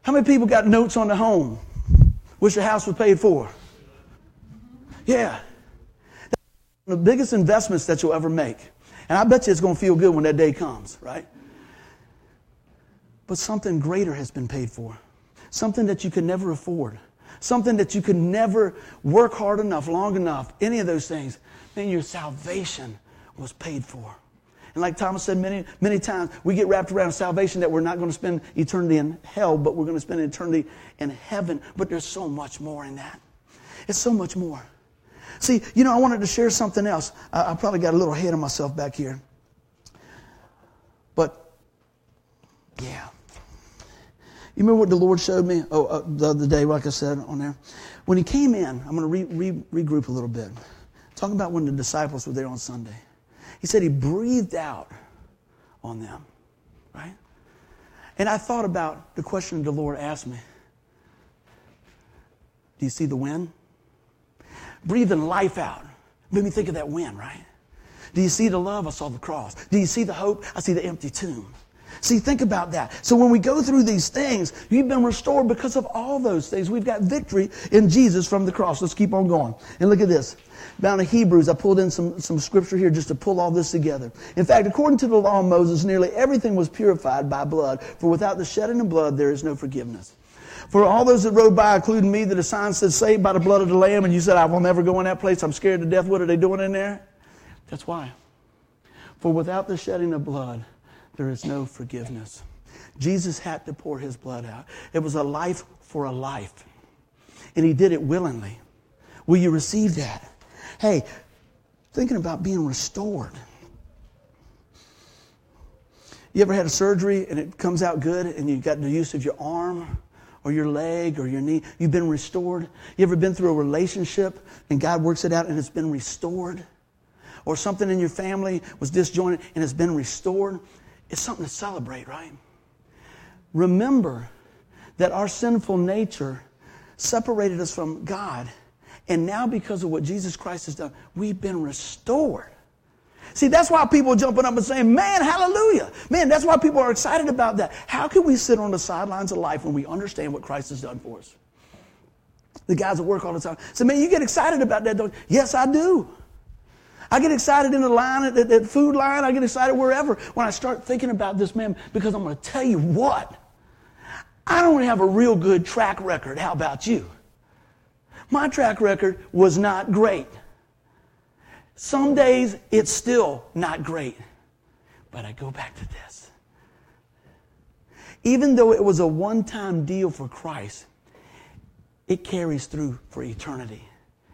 How many people got notes on the home? Wish the house was paid for? Yeah. The biggest investments that you'll ever make. And I bet you it's going to feel good when that day comes, right? But something greater has been paid for. Something that you could never afford. Something that you could never work hard enough, long enough, any of those things. Man, your salvation was paid for. And like Thomas said many, many times, we get wrapped around salvation that we're not going to spend eternity in hell, but we're going to spend eternity in heaven. But there's so much more in that. It's so much more. See, you know, I wanted to share something else. I, I probably got a little ahead of myself back here. But, yeah. You remember what the Lord showed me oh, uh, the other day, like I said on there? When He came in, I'm going to re, re, regroup a little bit. Talking about when the disciples were there on Sunday. He said He breathed out on them, right? And I thought about the question the Lord asked me Do you see the wind? Breathing life out. Made me think of that wind, right? Do you see the love? I saw the cross. Do you see the hope? I see the empty tomb. See, think about that. So when we go through these things, you've been restored because of all those things. We've got victory in Jesus from the cross. Let's keep on going. And look at this. Down to Hebrews, I pulled in some, some scripture here just to pull all this together. In fact, according to the law of Moses, nearly everything was purified by blood, for without the shedding of blood, there is no forgiveness. For all those that rode by, including me, that a sign said, saved by the blood of the Lamb, and you said, I will never go in that place. I'm scared to death. What are they doing in there? That's why. For without the shedding of blood, there is no forgiveness. Jesus had to pour his blood out. It was a life for a life. And he did it willingly. Will you receive that? Hey, thinking about being restored. You ever had a surgery and it comes out good and you got the use of your arm or your leg or your knee? You've been restored. You ever been through a relationship and God works it out and it's been restored? Or something in your family was disjointed and it's been restored? It's something to celebrate, right? Remember that our sinful nature separated us from God. And now, because of what Jesus Christ has done, we've been restored. See, that's why people jumping up and saying, Man, hallelujah. Man, that's why people are excited about that. How can we sit on the sidelines of life when we understand what Christ has done for us? The guys at work all the time say, Man, you get excited about that, don't you? Yes, I do. I get excited in the line, at that food line. I get excited wherever when I start thinking about this man because I'm going to tell you what. I don't have a real good track record. How about you? My track record was not great. Some days it's still not great. But I go back to this. Even though it was a one time deal for Christ, it carries through for eternity.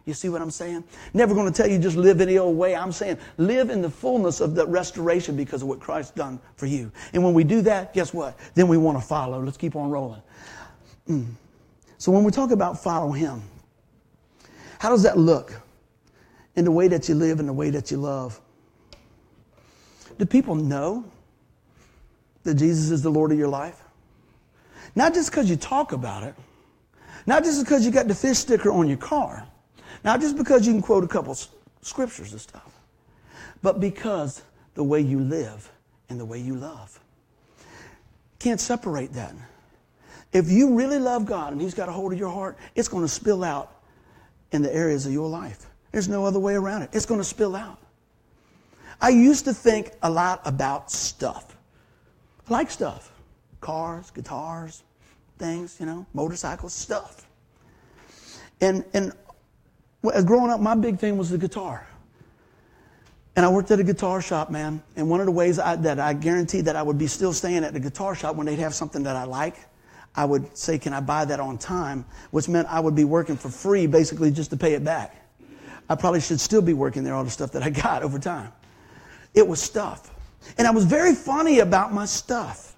You see what I'm saying? Never going to tell you just live any old way. I'm saying live in the fullness of the restoration because of what Christ's done for you. And when we do that, guess what? Then we want to follow. Let's keep on rolling. Mm. So when we talk about follow Him, how does that look in the way that you live and the way that you love? Do people know that Jesus is the Lord of your life? Not just because you talk about it, not just because you got the fish sticker on your car. Not just because you can quote a couple scriptures and stuff, but because the way you live and the way you love. Can't separate that. If you really love God and He's got a hold of your heart, it's going to spill out in the areas of your life. There's no other way around it. It's going to spill out. I used to think a lot about stuff. I like stuff cars, guitars, things, you know, motorcycles, stuff. And, and as uh, growing up, my big thing was the guitar. And I worked at a guitar shop, man. And one of the ways I, that I guaranteed that I would be still staying at the guitar shop when they'd have something that I like, I would say, Can I buy that on time? Which meant I would be working for free basically just to pay it back. I probably should still be working there, all the stuff that I got over time. It was stuff. And I was very funny about my stuff.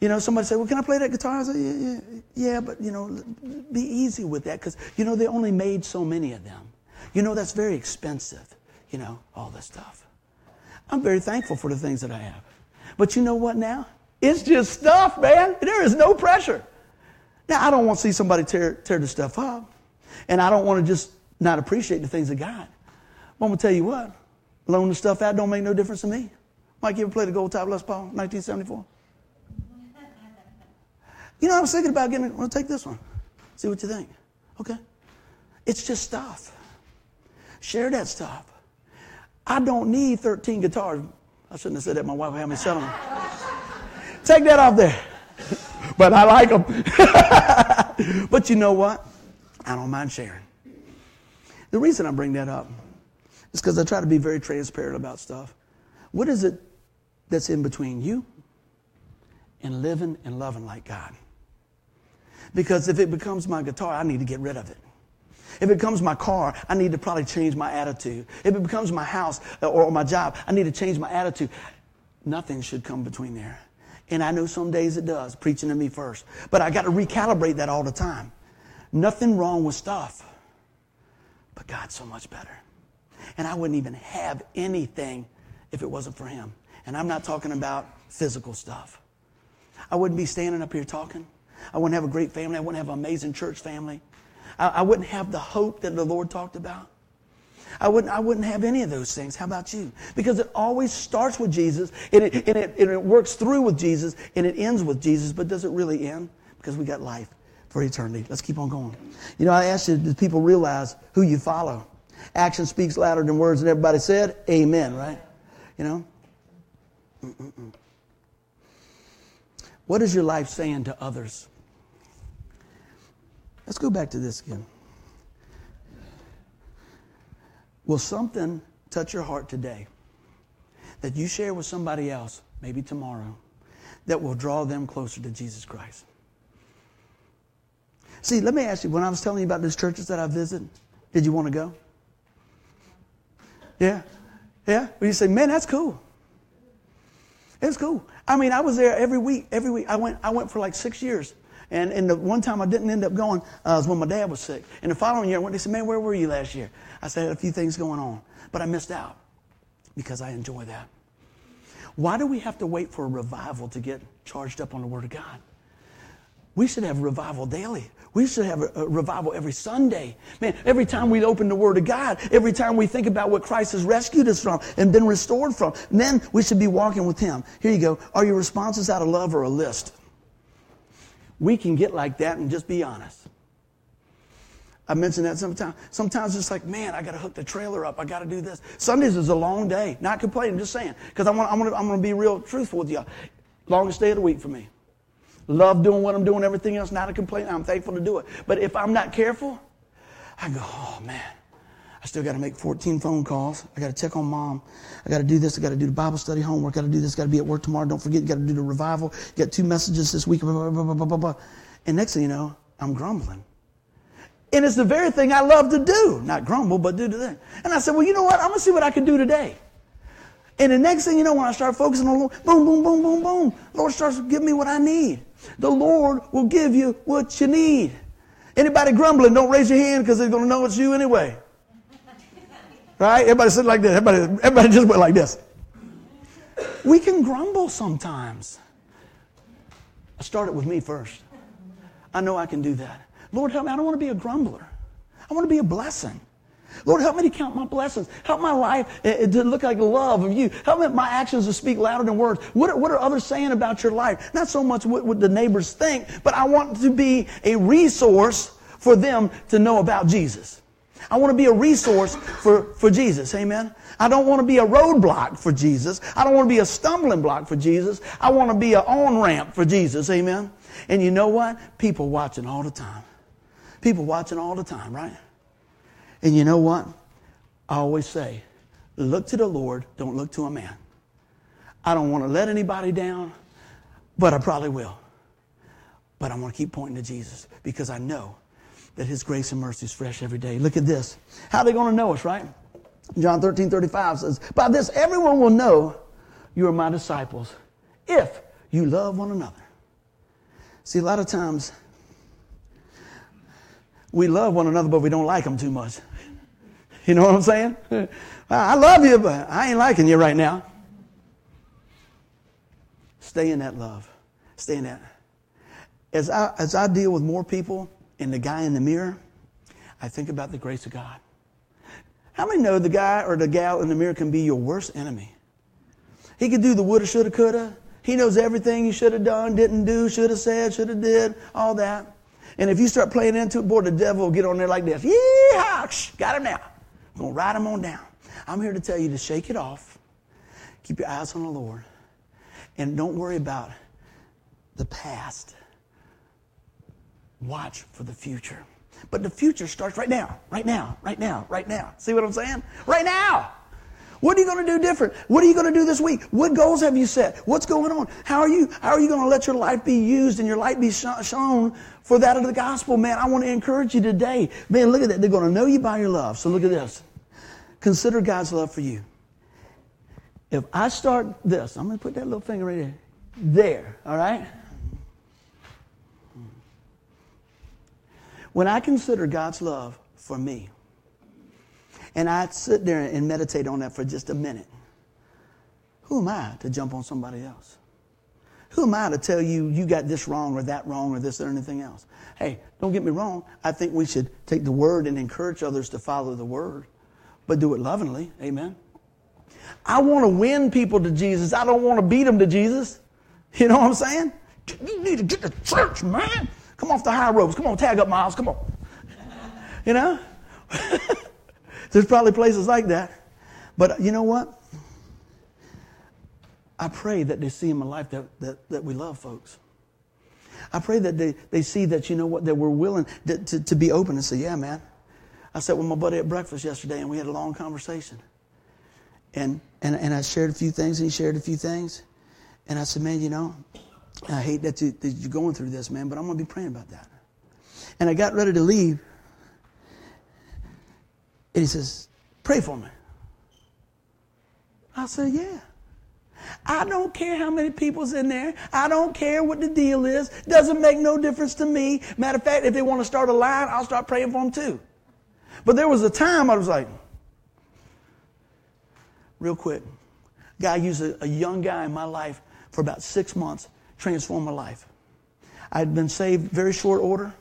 You know, somebody said, Well, can I play that guitar? I said, Yeah, yeah, yeah but, you know, be easy with that because, you know, they only made so many of them. You know, that's very expensive, you know, all this stuff. I'm very thankful for the things that I have. But you know what now? It's just stuff, man. There is no pressure. Now, I don't want to see somebody tear, tear the stuff up. And I don't want to just not appreciate the things of God. But I'm going to tell you what, loan the stuff out don't make no difference to me. Mike, you ever played the Gold Top Les Paul, 1974? You know, I was thinking about getting it. Well, take this one. See what you think. Okay. It's just stuff. Share that stuff. I don't need 13 guitars. I shouldn't have said that. My wife had me sell them. Take that off there. but I like them. but you know what? I don't mind sharing. The reason I bring that up is because I try to be very transparent about stuff. What is it that's in between you and living and loving like God? Because if it becomes my guitar, I need to get rid of it. If it becomes my car, I need to probably change my attitude. If it becomes my house uh, or my job, I need to change my attitude. Nothing should come between there. And I know some days it does, preaching to me first. But I got to recalibrate that all the time. Nothing wrong with stuff, but God's so much better. And I wouldn't even have anything if it wasn't for Him. And I'm not talking about physical stuff. I wouldn't be standing up here talking. I wouldn't have a great family. I wouldn't have an amazing church family. I, I wouldn't have the hope that the Lord talked about. I wouldn't, I wouldn't have any of those things. How about you? Because it always starts with Jesus, and it, and, it, and it works through with Jesus, and it ends with Jesus, but does it really end? Because we got life for eternity. Let's keep on going. You know, I asked you, do people realize who you follow? Action speaks louder than words, and everybody said, Amen, right? You know? Mm-mm-mm. What is your life saying to others? Let's go back to this again. Will something touch your heart today that you share with somebody else, maybe tomorrow, that will draw them closer to Jesus Christ? See, let me ask you, when I was telling you about these churches that I visited, did you want to go? Yeah? Yeah? Well, you say, man, that's cool. It's cool. I mean, I was there every week. Every week. I went, I went for like six years. And, and the one time I didn't end up going uh, was when my dad was sick. And the following year, I went, they said, man, where were you last year? I said, a few things going on. But I missed out because I enjoy that. Why do we have to wait for a revival to get charged up on the Word of God? We should have revival daily. We should have a, revival every Sunday. Man, every time we open the Word of God, every time we think about what Christ has rescued us from and been restored from, then we should be walking with Him. Here you go. Are your responses out of love or a list? We can get like that and just be honest. I mentioned that sometimes. Sometimes it's like, man, I got to hook the trailer up. I got to do this. Sundays is a long day. Not complaining, just saying. Because I want, I'm going I'm to be real truthful with you. Longest day of the week for me. Love doing what I'm doing, everything else, not a complaint. I'm thankful to do it. But if I'm not careful, I go, oh man, I still got to make 14 phone calls. I got to check on mom. I got to do this. I got to do the Bible study homework. I got to do this. Got to be at work tomorrow. Don't forget, got to do the revival. Got two messages this week. Blah, blah, blah, and next thing you know, I'm grumbling. And it's the very thing I love to do. Not grumble, but do the thing. And I said, well, you know what? I'm going to see what I can do today. And the next thing you know, when I start focusing on the Lord, boom, boom, boom, boom, boom, Lord starts giving me what I need. The Lord will give you what you need. Anybody grumbling, don't raise your hand because they're going to know it's you anyway. Right? Everybody said like this. Everybody, everybody just went like this. We can grumble sometimes. I started with me first. I know I can do that. Lord, help me. I don't want to be a grumbler. I want to be a blessing. Lord, help me to count my blessings. Help my life eh, eh, to look like love of you. Help me, my actions to speak louder than words. What are, what are others saying about your life? Not so much what, what the neighbors think, but I want to be a resource for them to know about Jesus. I want to be a resource for, for Jesus. Amen. I don't want to be a roadblock for Jesus. I don't want to be a stumbling block for Jesus. I want to be an on ramp for Jesus. Amen. And you know what? People watching all the time. People watching all the time, right? And you know what? I always say, look to the Lord, don't look to a man. I don't want to let anybody down, but I probably will. But I want to keep pointing to Jesus because I know that his grace and mercy is fresh every day. Look at this. How are they going to know us, right? John 13, 35 says, By this everyone will know you are my disciples if you love one another. See, a lot of times we love one another, but we don't like them too much. You know what I'm saying? I love you, but I ain't liking you right now. Stay in that love. Stay in that. As I, as I deal with more people and the guy in the mirror, I think about the grace of God. How many know the guy or the gal in the mirror can be your worst enemy? He could do the woulda, shoulda, coulda. He knows everything you should have done, didn't do, should have said, should have did, all that. And if you start playing into it, boy, the devil will get on there like this. Yeehaw! Got him now. I'm going to write them on down. I'm here to tell you to shake it off. Keep your eyes on the Lord. And don't worry about the past. Watch for the future. But the future starts right now, right now, right now, right now. See what I'm saying? Right now. What are you going to do different? What are you going to do this week? What goals have you set? What's going on? How are you, how are you going to let your life be used and your light be shown for that of the gospel? Man, I want to encourage you today. Man, look at that. They're going to know you by your love. So look at this. Consider God's love for you. If I start this, I'm going to put that little finger right there. There, all right? When I consider God's love for me, and I'd sit there and meditate on that for just a minute. Who am I to jump on somebody else? Who am I to tell you you got this wrong or that wrong or this or anything else? Hey, don't get me wrong. I think we should take the word and encourage others to follow the word, but do it lovingly. Amen. I want to win people to Jesus. I don't want to beat them to Jesus. You know what I'm saying? You need to get to church, man. Come off the high ropes. Come on, tag up Miles. Come on. You know? There's probably places like that. But uh, you know what? I pray that they see in my life that, that, that we love folks. I pray that they, they see that, you know what, that we're willing to, to, to be open and say, yeah, man. I sat with my buddy at breakfast yesterday and we had a long conversation. And, and, and I shared a few things and he shared a few things. And I said, man, you know, I hate that, you, that you're going through this, man, but I'm going to be praying about that. And I got ready to leave and he says, Pray for me. I said, Yeah. I don't care how many people's in there. I don't care what the deal is. Doesn't make no difference to me. Matter of fact, if they want to start a line, I'll start praying for them too. But there was a time I was like, real quick, guy used a, a young guy in my life for about six months, transformed my life. I'd been saved very short order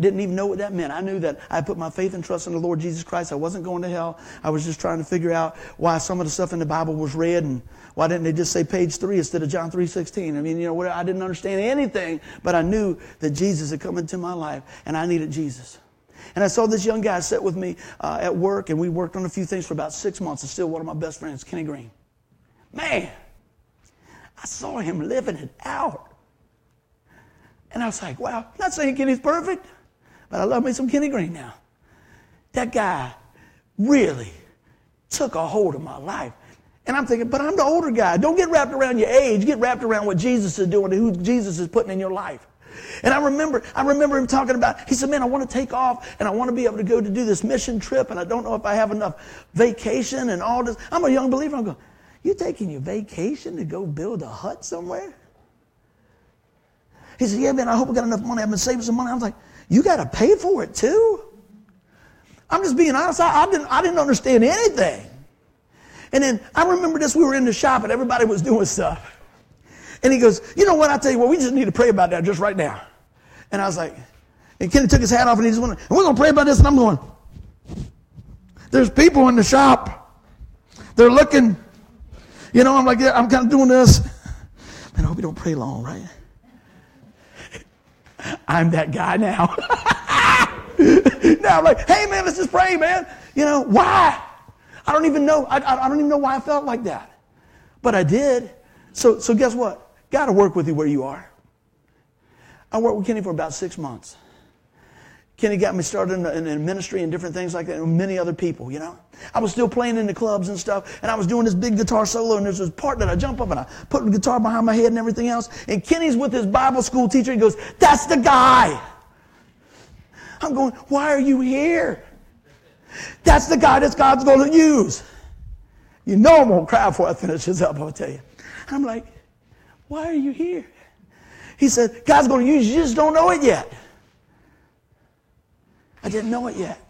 didn't even know what that meant. I knew that I put my faith and trust in the Lord Jesus Christ. I wasn't going to hell. I was just trying to figure out why some of the stuff in the Bible was read and why didn't they just say page three instead of John 3.16? I mean, you know, I didn't understand anything, but I knew that Jesus had come into my life and I needed Jesus. And I saw this young guy sit with me uh, at work, and we worked on a few things for about six months. And still one of my best friends, Kenny Green. Man, I saw him living it out. And I was like, wow, not saying Kenny's perfect. But I love me some Kenny Green now. That guy really took a hold of my life. And I'm thinking, but I'm the older guy. Don't get wrapped around your age. Get wrapped around what Jesus is doing and who Jesus is putting in your life. And I remember, I remember him talking about, he said, man, I want to take off and I want to be able to go to do this mission trip and I don't know if I have enough vacation and all this. I'm a young believer. I'm going, you taking your vacation to go build a hut somewhere? He said, yeah, man, I hope I got enough money. I've been saving some money. I was like, you got to pay for it too. I'm just being honest. I, I, didn't, I didn't understand anything. And then I remember this. We were in the shop and everybody was doing stuff. And he goes, You know what? I tell you what, we just need to pray about that just right now. And I was like, and Kenny took his hat off and he just went, we're going to pray about this. And I'm going, There's people in the shop. They're looking. You know, I'm like, yeah, I'm kind of doing this. Man, I hope you don't pray long, right? I'm that guy now. now I'm like, hey man, let's just pray, man. You know, why? I don't even know. I, I don't even know why I felt like that. But I did. So, so guess what? Got to work with you where you are. I worked with Kenny for about six months. Kenny got me started in, in, in, ministry and different things like that, and many other people, you know. I was still playing in the clubs and stuff, and I was doing this big guitar solo, and there's this part that I jump up and I put the guitar behind my head and everything else. And Kenny's with his Bible school teacher. He goes, That's the guy. I'm going, Why are you here? That's the guy that God's going to use. You know I'm going to cry before I finish this up, I'll tell you. I'm like, Why are you here? He said, God's going to use you, you just don't know it yet. I didn't know it yet.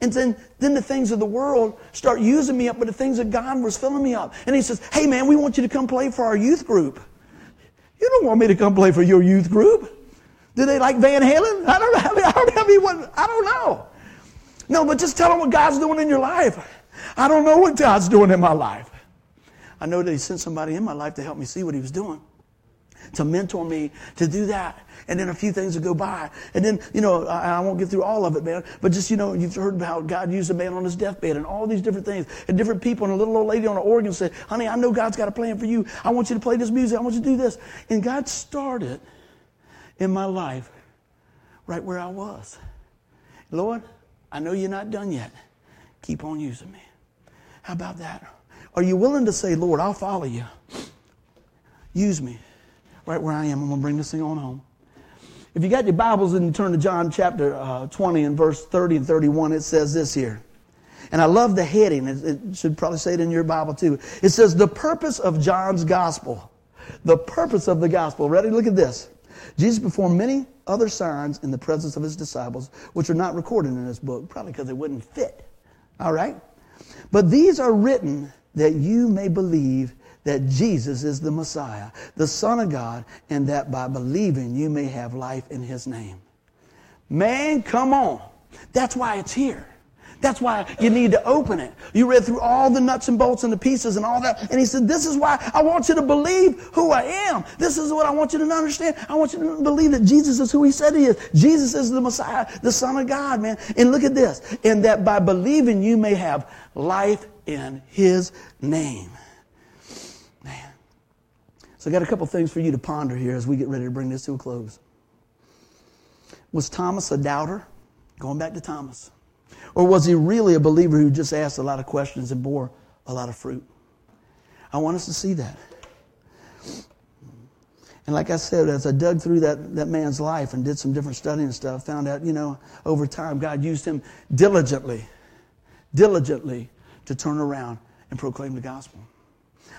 And then, then the things of the world start using me up, but the things of God was filling me up. And he says, Hey man, we want you to come play for our youth group. You don't want me to come play for your youth group. Do they like Van Halen? I don't know. I, don't know. I don't know. No, but just tell them what God's doing in your life. I don't know what God's doing in my life. I know that He sent somebody in my life to help me see what He was doing, to mentor me to do that and then a few things will go by. And then, you know, I, I, won't get through all of it, man, but just, you know, you've heard about God used a man on his deathbed and all these different things and different people. And a little old lady on an organ said, honey, I know God's got a plan for you. I want you to play this music. I want you to do this. And God started in my life right where I was. Lord, I know you're not done yet. Keep on using me. How about that? Are you willing to say, Lord, I'll follow you? Use me right where I am. I'm going to bring this thing on home. If you got your Bibles and you turn to John chapter uh, 20 and verse 30 and 31, it says this here. And I love the heading. It, it should probably say it in your Bible too. It says, The purpose of John's gospel. The purpose of the gospel. Ready? Look at this. Jesus performed many other signs in the presence of his disciples, which are not recorded in this book, probably because they wouldn't fit. All right? But these are written that you may believe that Jesus is the Messiah, the Son of God, and that by believing you may have life in His name. Man, come on. That's why it's here. That's why you need to open it. You read through all the nuts and bolts and the pieces and all that. And he said, This is why I want you to believe who I am. This is what I want you to understand. I want you to believe that Jesus is who he said he is. Jesus is the Messiah, the Son of God, man. And look at this. And that by believing you may have life in his name. So I got a couple things for you to ponder here as we get ready to bring this to a close. Was Thomas a doubter? Going back to Thomas. Or was he really a believer who just asked a lot of questions and bore a lot of fruit? I want us to see that. And like I said, as I dug through that, that man's life and did some different studying and stuff, found out, you know, over time, God used him diligently, diligently to turn around and proclaim the gospel.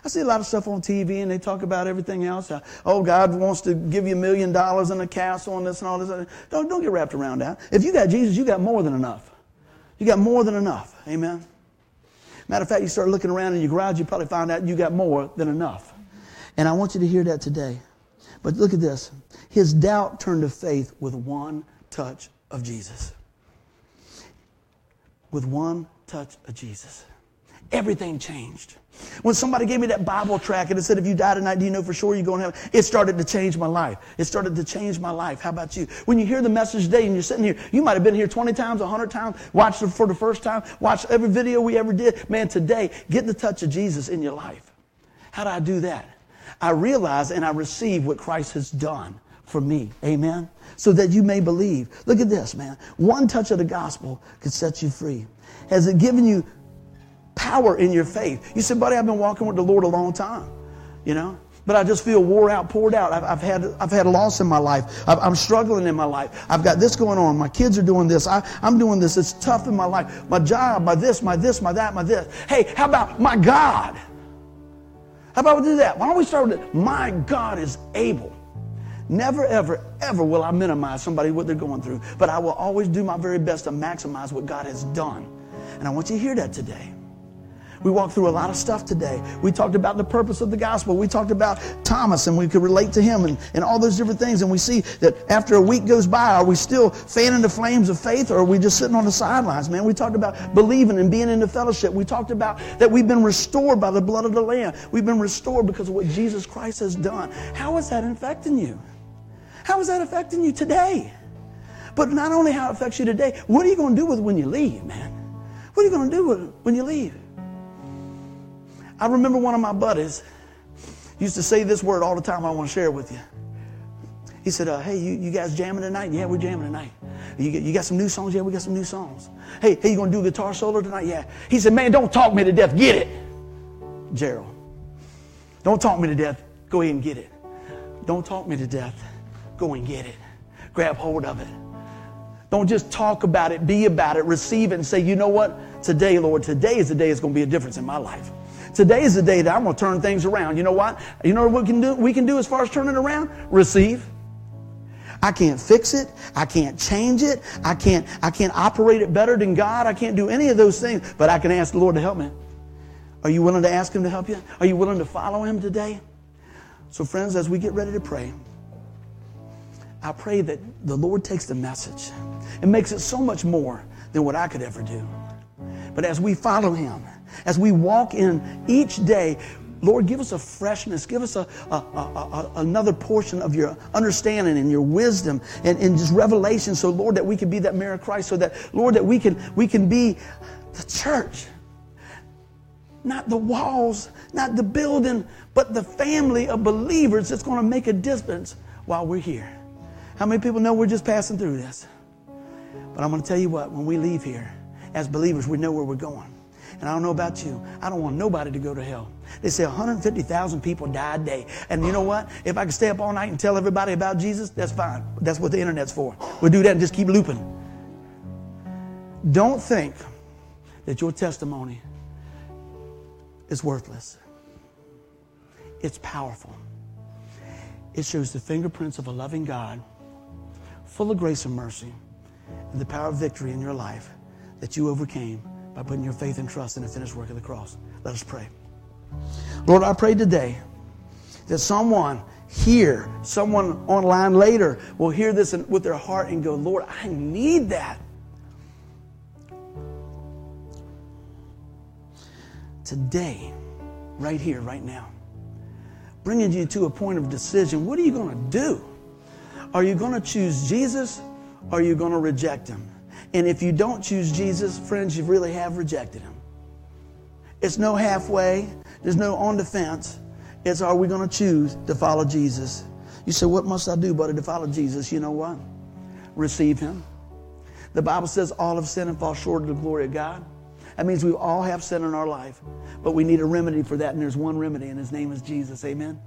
I see a lot of stuff on TV and they talk about everything else. Uh, oh, God wants to give you a million dollars and a castle and this and all this. Don't, don't get wrapped around that. If you got Jesus, you got more than enough. You got more than enough. Amen. Matter of fact, you start looking around in your garage, you probably find out you got more than enough. And I want you to hear that today. But look at this. His doubt turned to faith with one touch of Jesus. With one touch of Jesus. Everything changed. When somebody gave me that Bible track and it said, if you die tonight, do you know for sure you're going to heaven? It started to change my life. It started to change my life. How about you? When you hear the message today and you're sitting here, you might have been here 20 times, 100 times, watched it for the first time, watched every video we ever did. Man, today, get the touch of Jesus in your life. How do I do that? I realize and I receive what Christ has done for me. Amen? So that you may believe. Look at this, man. One touch of the gospel could set you free. Has it given you power in your faith. You said, buddy, I've been walking with the Lord a long time, you know, but I just feel wore out, poured out. I've, I've had, I've had loss in my life. i am struggling in my life. I've got this going on. My kids are doing this. I, I'm doing this. It's tough in my life. My job, my this, my this, my that, my this. Hey, how about my God? How about we do that? Why don't we start with it? My God is able. Never, ever, ever will I minimize somebody what they're going through, but I will always do my very best to maximize what God has done. And I want you to hear that today. We walked through a lot of stuff today. We talked about the purpose of the gospel. We talked about Thomas and we could relate to him and, and all those different things. And we see that after a week goes by, are we still fanning the flames of faith or are we just sitting on the sidelines, man? We talked about believing and being in the fellowship. We talked about that we've been restored by the blood of the Lamb. We've been restored because of what Jesus Christ has done. How is that affecting you? How is that affecting you today? But not only how it affects you today, what are you going to do with it when you leave, man? What are you going to do with it when you leave? I remember one of my buddies used to say this word all the time I want to share with you. He said, uh, hey, you, you guys jamming tonight? Yeah, we're jamming tonight. You, you got some new songs? Yeah, we got some new songs. Hey, hey, you going to do guitar solo tonight? Yeah. He said, man, don't talk me to death. Get it. Gerald. Don't talk me to death. Go ahead and get it. Don't talk me to death. Go and get it. Grab hold of it. Don't just talk about it, be about it, receive it, and say, you know what? Today, Lord, today is the day it's going to be a difference in my life. Today is the day that I'm going to turn things around. You know what? You know what we can do, we can do as far as turning around? Receive. I can't fix it. I can't change it. I can't, I can't operate it better than God. I can't do any of those things, but I can ask the Lord to help me. Are you willing to ask Him to help you? Are you willing to follow Him today? So, friends, as we get ready to pray, I pray that the Lord takes the message and makes it so much more than what I could ever do. But as we follow Him, as we walk in each day, Lord, give us a freshness, give us a, a, a, another portion of your understanding and your wisdom and, and just revelation. So, Lord, that we can be that mirror of Christ, so that, Lord, that we can, we can be the church. Not the walls, not the building, but the family of believers that's going to make a difference while we're here. How many people know we're just passing through this? But I'm going to tell you what, when we leave here, as believers, we know where we're going. And I don't know about you. I don't want nobody to go to hell. They say 150,000 people die a day. And you know what? If I can stay up all night and tell everybody about Jesus, that's fine. That's what the internet's for. We'll do that and just keep looping. Don't think that your testimony is worthless. It's powerful. It shows the fingerprints of a loving God, full of grace and mercy, and the power of victory in your life that you overcame by putting your faith and trust in the finished work of the cross. Let us pray. Lord, I pray today that someone here, someone online later will hear this with their heart and go, Lord, I need that. Today, right here, right now, bringing you to a point of decision. What are you going to do? Are you going to choose Jesus or are you going to reject him? And if you don't choose Jesus, friends, you really have rejected him. It's no halfway, there's no on the fence. It's are we going to choose to follow Jesus? You say, What must I do, buddy, to follow Jesus? You know what? Receive him. The Bible says all have sinned and fall short of the glory of God. That means we all have sin in our life, but we need a remedy for that, and there's one remedy, and his name is Jesus. Amen.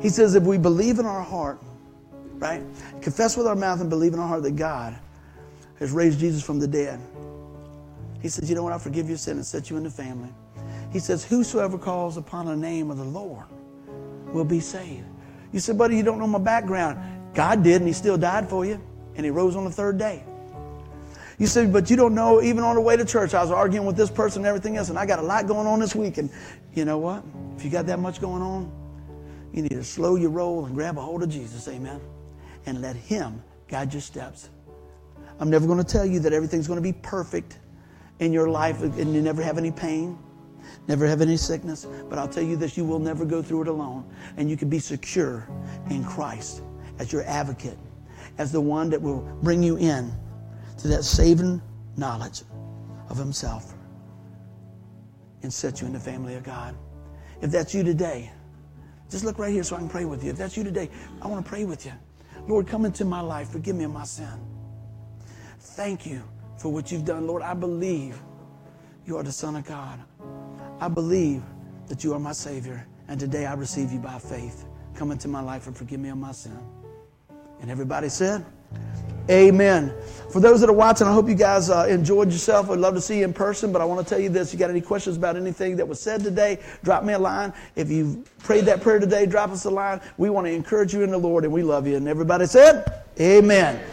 He says, if we believe in our heart, right, confess with our mouth and believe in our heart that God has raised Jesus from the dead. He says, You know what? I forgive your sin and set you in the family. He says, Whosoever calls upon the name of the Lord will be saved. You said, Buddy, you don't know my background. God did, and He still died for you, and He rose on the third day. You said, But you don't know, even on the way to church, I was arguing with this person and everything else, and I got a lot going on this week. And you know what? If you got that much going on, you need to slow your roll and grab a hold of Jesus, amen, and let Him guide your steps. I'm never going to tell you that everything's going to be perfect in your life and you never have any pain, never have any sickness. But I'll tell you this you will never go through it alone. And you can be secure in Christ as your advocate, as the one that will bring you in to that saving knowledge of Himself and set you in the family of God. If that's you today, just look right here so I can pray with you. If that's you today, I want to pray with you. Lord, come into my life. Forgive me of my sin. Thank you for what you've done, Lord. I believe you are the Son of God. I believe that you are my Savior. And today I receive you by faith. Come into my life and forgive me of my sin. And everybody said, Amen. For those that are watching, I hope you guys uh, enjoyed yourself. I'd love to see you in person, but I want to tell you this. You got any questions about anything that was said today, drop me a line. If you prayed that prayer today, drop us a line. We want to encourage you in the Lord, and we love you. And everybody said, Amen.